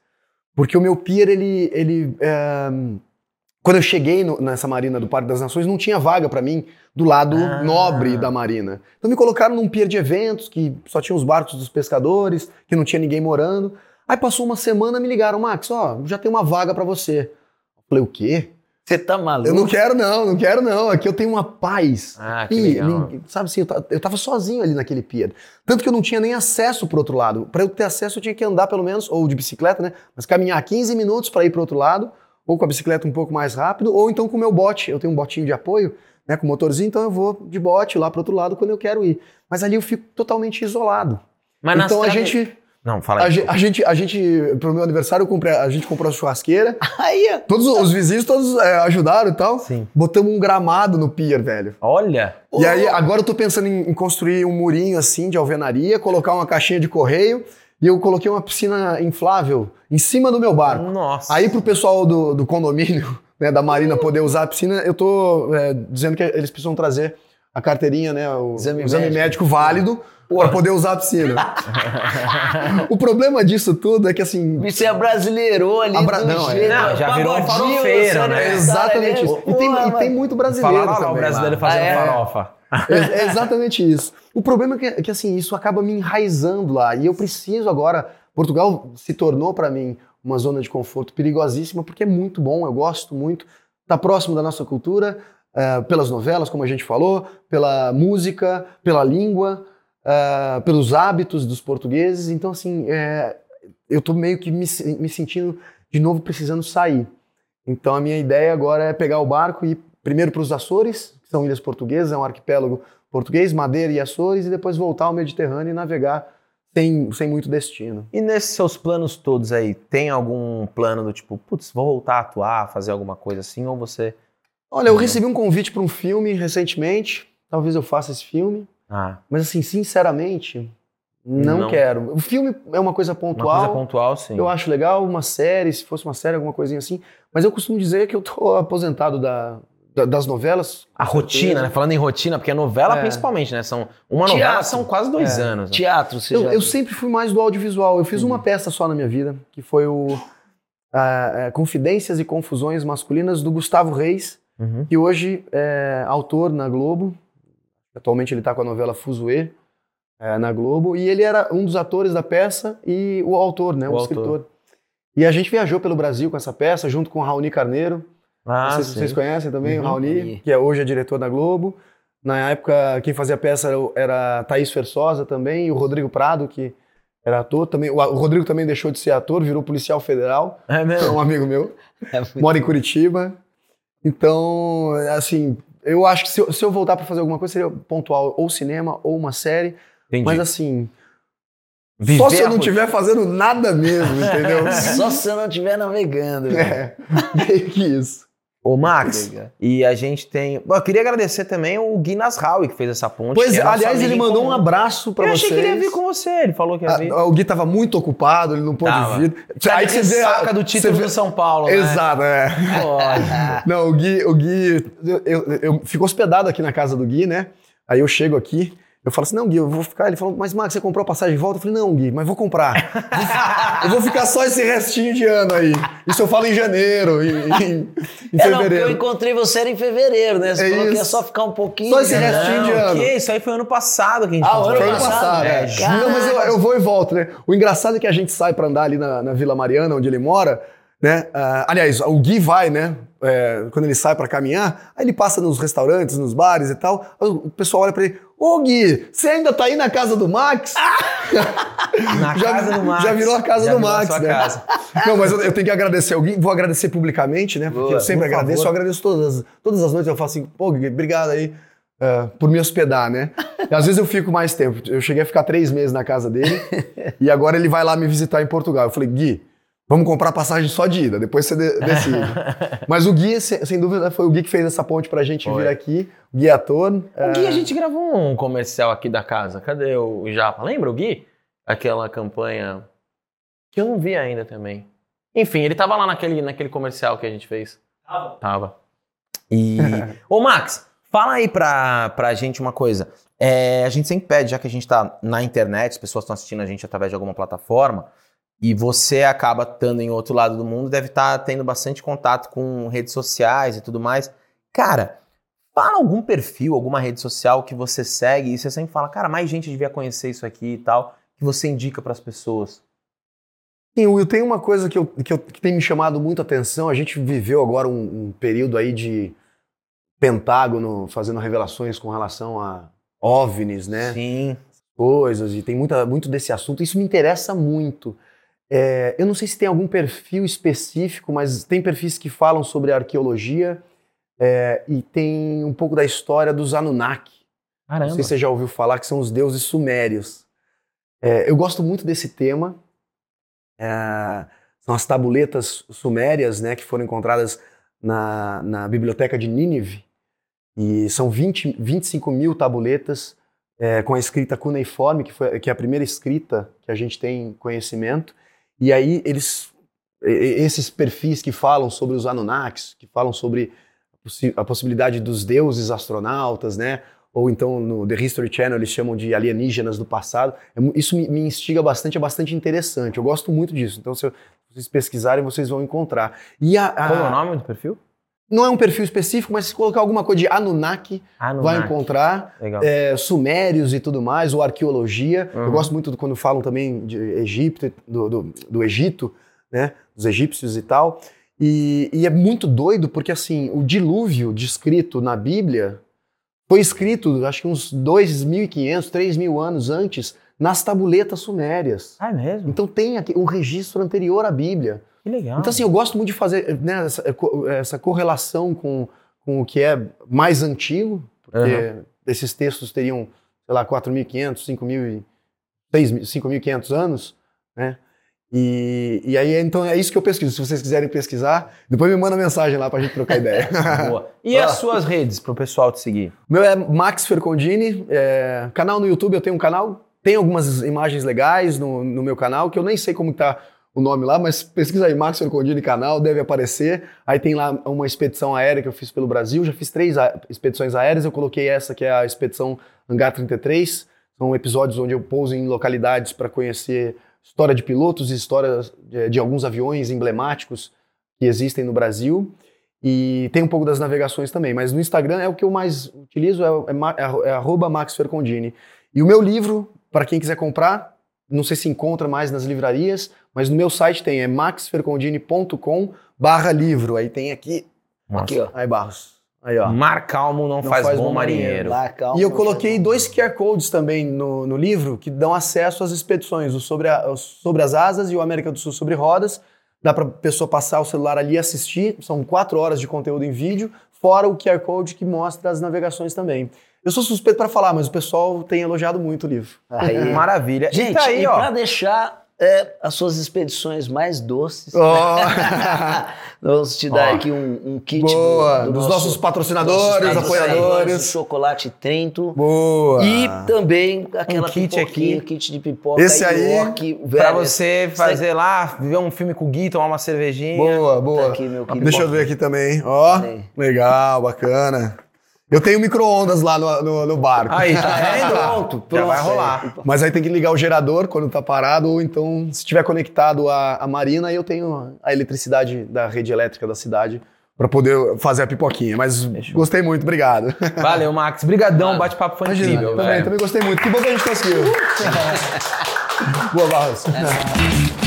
Porque o meu pier, ele... ele é quando eu cheguei no, nessa marina do Parque das Nações, não tinha vaga para mim do lado ah. nobre da marina. Então me colocaram num pier de eventos que só tinha os barcos dos pescadores, que não tinha ninguém morando. Aí passou uma semana, me ligaram, Max, ó, já tem uma vaga para você. Eu falei, o quê? Você tá maluco? Eu não quero não, não quero não. Aqui eu tenho uma paz. Ah, que e, legal. Sabe assim, eu tava sozinho ali naquele pier. Tanto que eu não tinha nem acesso pro outro lado. Para eu ter acesso eu tinha que andar pelo menos, ou de bicicleta, né? Mas caminhar 15 minutos para ir pro outro lado ou com a bicicleta um pouco mais rápido, ou então com o meu bote. Eu tenho um botinho de apoio, né, com motorzinho, então eu vou de bote lá para outro lado quando eu quero ir. Mas ali eu fico totalmente isolado. Mas então a gente Não, fala A, aí. ge- a gente, a gente, pro meu aniversário, comprei, a gente comprou a churrasqueira. Aí. Todos os vizinhos todos é, ajudaram e tal. Sim. Botamos um gramado no pier, velho. Olha. E aí, agora eu tô pensando em, em construir um murinho assim de alvenaria, colocar uma caixinha de correio e eu coloquei uma piscina inflável em cima do meu barco. Nossa. Aí pro pessoal do, do condomínio, né, da Marina poder usar a piscina, eu tô é, dizendo que eles precisam trazer a carteirinha, né, o Exame exame, médico. médico. válido para poder usar a piscina. o problema disso tudo é que assim, Você é brasileiro ali A bra- do não, é. Não, já virou farofeiro, seu né? aniversário exatamente isso. E tem, porra, e tem muito brasileiro lá, também. o brasileiro fazendo Ah, é? farofa. É, é exatamente isso. O problema é que, é que, assim, isso acaba me enraizando lá. E eu preciso agora. Portugal se tornou para mim uma zona de conforto perigosíssima, porque é muito bom, eu gosto muito. Está próximo da nossa cultura, eh, pelas novelas, como a gente falou, pela música, pela língua, eh, pelos hábitos dos portugueses. Então, assim, eh, eu estou meio que me, me sentindo de novo precisando sair. Então, a minha ideia agora é pegar o barco e ir primeiro para os Açores, são ilhas portuguesas, é um arquipélago português, Madeira e Açores, e depois voltar ao Mediterrâneo e navegar sem, sem muito destino. E nesses seus planos todos aí, tem algum plano do tipo, putz, vou voltar a atuar, fazer alguma coisa assim, ou você. Olha, eu recebi um convite para um filme recentemente, talvez eu faça esse filme, Ah, mas assim, sinceramente, não, Não. quero. O filme é uma coisa uma pontual, coisa pontual, sim. eu acho legal, uma série, se fosse uma série, alguma coisinha assim, mas eu costumo dizer que eu tô aposentado da- das novelas. A rotina, certeza. né? Falando em rotina, porque a novela É. principalmente, né? São, uma novela Teatro. são quase dois É. anos. Né? Teatro, você Eu, já... eu sempre fui mais do audiovisual. Eu fiz Uhum. uma peça só na minha vida, que foi o ah, Confidências e Confusões Masculinas do Gustavo Reis, Uhum. que hoje é autor na Globo. Atualmente ele está com a novela Fuzue eh, na Globo. E ele era um dos atores da peça e o autor, né? O O, autor. escritor. E a gente viajou pelo Brasil com essa peça, junto com o Raoni Carneiro. Ah, sim. vocês conhecem também, Uhum. o Raoni, que é hoje é diretor da Globo. Na época, quem fazia a peça era, era Thaís Fersosa também, e o Rodrigo Prado, que era ator também. O, Rodrigo também deixou de ser ator, virou policial federal, É é mesmo? um amigo meu, É mora em Curitiba. Então, assim, eu acho que se eu, se eu voltar para fazer alguma coisa, seria pontual ou cinema ou uma série. Entendi. Mas assim, Viver só se eu não estiver fazendo nada mesmo, entendeu? Só se você não estiver navegando. é, meio que isso. Ô, Max, e a gente tem. Bom, eu queria agradecer também o Gui Nasraui, que fez essa ponte. Pois é, é aliás, ele mandou um abraço para Eu vocês. achei que ele ia vir com você, ele falou que ia vir. Ah, o Gui tava muito ocupado, ele não pôde Tava. vir. Tá Aí você vê a- ressaca do título você vê- do São Paulo, né? Exato, é. Lógico. Não, o Gui, o Gui eu, eu, eu fico hospedado aqui na casa do Gui, né? Aí eu chego aqui, eu falo assim, não, Gui, eu vou ficar. Ele falou, mas Max, você comprou a passagem de volta? Eu falei, não, Gui, mas vou comprar. eu vou ficar só esse restinho de ano aí. Isso eu falo em janeiro, em, em, em É, não, porque eu fevereiro. encontrei você era em fevereiro, né? Você É falou que ia isso. só ficar um pouquinho. Só esse né? restinho de Não, ano. que isso aí foi ano passado que a gente Ah, ano Foi ano passado, passado. é. É, Não, mas eu, eu vou e volto, né? O engraçado é que a gente sai pra andar ali na, na Vila Mariana, onde ele mora, né? Ah, aliás, o Gui vai, né? É, quando ele sai pra caminhar, aí ele passa nos restaurantes, nos bares e tal. O pessoal olha pra ele: Ô Gui, você ainda tá aí na casa do Max? Na já, casa do Max. já virou a casa Já do Max, né? casa. Não, mas eu, eu tenho que agradecer ao Gui, vou agradecer publicamente, né? Porque Boa, eu sempre por agradeço, favor. eu agradeço todas, as- todas as noites, eu falo assim, pô, Gui, obrigado aí eh, por me hospedar, né? E às vezes eu fico mais tempo. Eu cheguei a ficar três meses na casa dele e agora ele vai lá me visitar em Portugal. Eu falei, Gui, vamos comprar passagem só de ida, depois você de- decide. Mas o Gui, sem, dúvida, foi o Gui que fez essa ponte pra gente Foi. vir aqui. O Gui é ator. O Gui, a gente gravou um comercial aqui da casa. Cadê o Japa? Lembra o Gui? Aquela campanha que eu não vi ainda também. Enfim, ele tava lá naquele, naquele comercial que a gente fez. Tava. Tava. E. Ô, Max, fala aí pra, pra gente uma coisa. É, a gente sempre pede, já que a gente tá na internet, as pessoas estão assistindo a gente através de alguma plataforma, e você acaba estando em outro lado do mundo, deve estar tendo bastante contato com redes sociais e tudo mais. Cara, fala algum perfil, alguma rede social que você segue e você sempre fala, cara, mais gente devia conhecer isso aqui e tal, que você indica pras pessoas. Sim, Will, tem uma coisa que, eu, que, eu- que tem me chamado muito a atenção. A gente viveu agora um, um período aí de Pentágono fazendo revelações com relação a OVNIs, né? Sim. Coisas, e tem muita, muito desse assunto. Isso me interessa muito. É, eu não sei se tem algum perfil específico, mas tem perfis que falam sobre arqueologia é, e tem um pouco da história dos Anunnaki. Não Caramba. sei se você já ouviu falar que são os deuses sumérios. É, eu gosto muito desse tema. É, são as tabuletas sumérias, né, que foram encontradas na, na biblioteca de Nínive. E são 20, 25 mil tabuletas é, com a escrita cuneiforme, que, foi, que é a primeira escrita que a gente tem conhecimento. E aí eles, esses perfis que falam sobre os Anunnakis, que falam sobre a possibilidade dos deuses astronautas, né? Ou então no The History Channel eles chamam de alienígenas do passado. É isso me, me instiga bastante, é bastante interessante. Eu gosto muito disso. Então se vocês pesquisarem, vocês vão encontrar. E a, a... Qual é o nome do perfil? Não é um perfil específico, mas se colocar alguma coisa de Anunnaki, Anunnaki. vai encontrar é, sumérios e tudo mais, ou arqueologia. Uhum. Eu gosto muito do, quando falam também de Egito, do, do, do, Egito, né, dos egípcios e tal. E, e, é muito doido porque assim o dilúvio descrito na Bíblia foi escrito, acho que uns 2.500, 3.000 anos antes, nas tabuletas sumérias. Ah, é mesmo? Então tem aqui um registro anterior à Bíblia. Que legal. Então, assim, eu gosto muito de fazer né, essa, essa, correlação com, com o que é mais antigo, porque uhum. esses textos teriam, sei lá, 4.500, 5.500 anos, né? E, e aí, então, é isso que eu pesquiso. Se vocês quiserem pesquisar, depois me manda mensagem lá pra gente trocar ideia. Boa. E as suas redes pro pessoal te seguir? Meu é Max Fercondini, é, canal no YouTube, eu tenho um canal, tem algumas imagens legais no, no meu canal, que eu nem sei como tá o nome lá, mas pesquisa aí, Max Fercondini canal, deve aparecer. Aí tem lá uma expedição aérea que eu fiz pelo Brasil, já fiz três expedições aéreas, eu coloquei essa que é a expedição Hangar 33. São episódios onde eu pouso em localidades para conhecer história de pilotos e histórias de, de, alguns aviões emblemáticos que existem no Brasil. E tem um pouco das navegações também, mas no Instagram é o que eu mais utilizo, é, é, é, é Max Fercondini. E o meu livro, para quem quiser comprar, não sei se encontra mais nas livrarias, mas no meu site tem, é maxfercondini.com barra livro. Aí tem aqui, Nossa. aqui ó. Aí Barros. Aí, ó. Mar calmo não, não faz, faz, bom marinheiro. marinheiro. e eu coloquei dois QR Codes também no, no, livro que dão acesso às expedições, o sobre, a, o sobre as asas e o América do Sul sobre rodas. Dá para pessoa passar o celular ali e assistir. São quatro horas de conteúdo em vídeo, fora o QR Code que mostra as navegações também. Eu sou suspeito para falar, mas o pessoal tem elogiado muito o livro. Aí. Maravilha. Gente, e, tá aí, e para deixar é, as suas expedições mais doces. Oh. Vamos te dar oh. aqui um, um kit Boa. Do, do dos nosso, nossos patrocinadores, apoiadores. Chocolate Trento. Boa. E também aquela um kit aqui, kit de pipoca. Esse aí, para você fazer lá, ver um filme com o Gui, tomar uma cervejinha. Boa, boa. Tá aqui, Deixa eu ver aqui também. Ó, legal, bacana. Eu tenho micro-ondas lá no, no, no, barco. Aí, tá vendo? pronto, pronto. Já vai rolar. Mas aí tem que ligar o gerador quando tá parado, ou então, se estiver conectado à, à marina, aí eu tenho a eletricidade da rede elétrica da cidade para poder fazer a pipoquinha. Mas Fechou. gostei muito, obrigado. Valeu, Max. Brigadão, o bate-papo foi Imagina, incrível. Também, também gostei muito. Que bom que a gente conseguiu. Boa, Barros. É.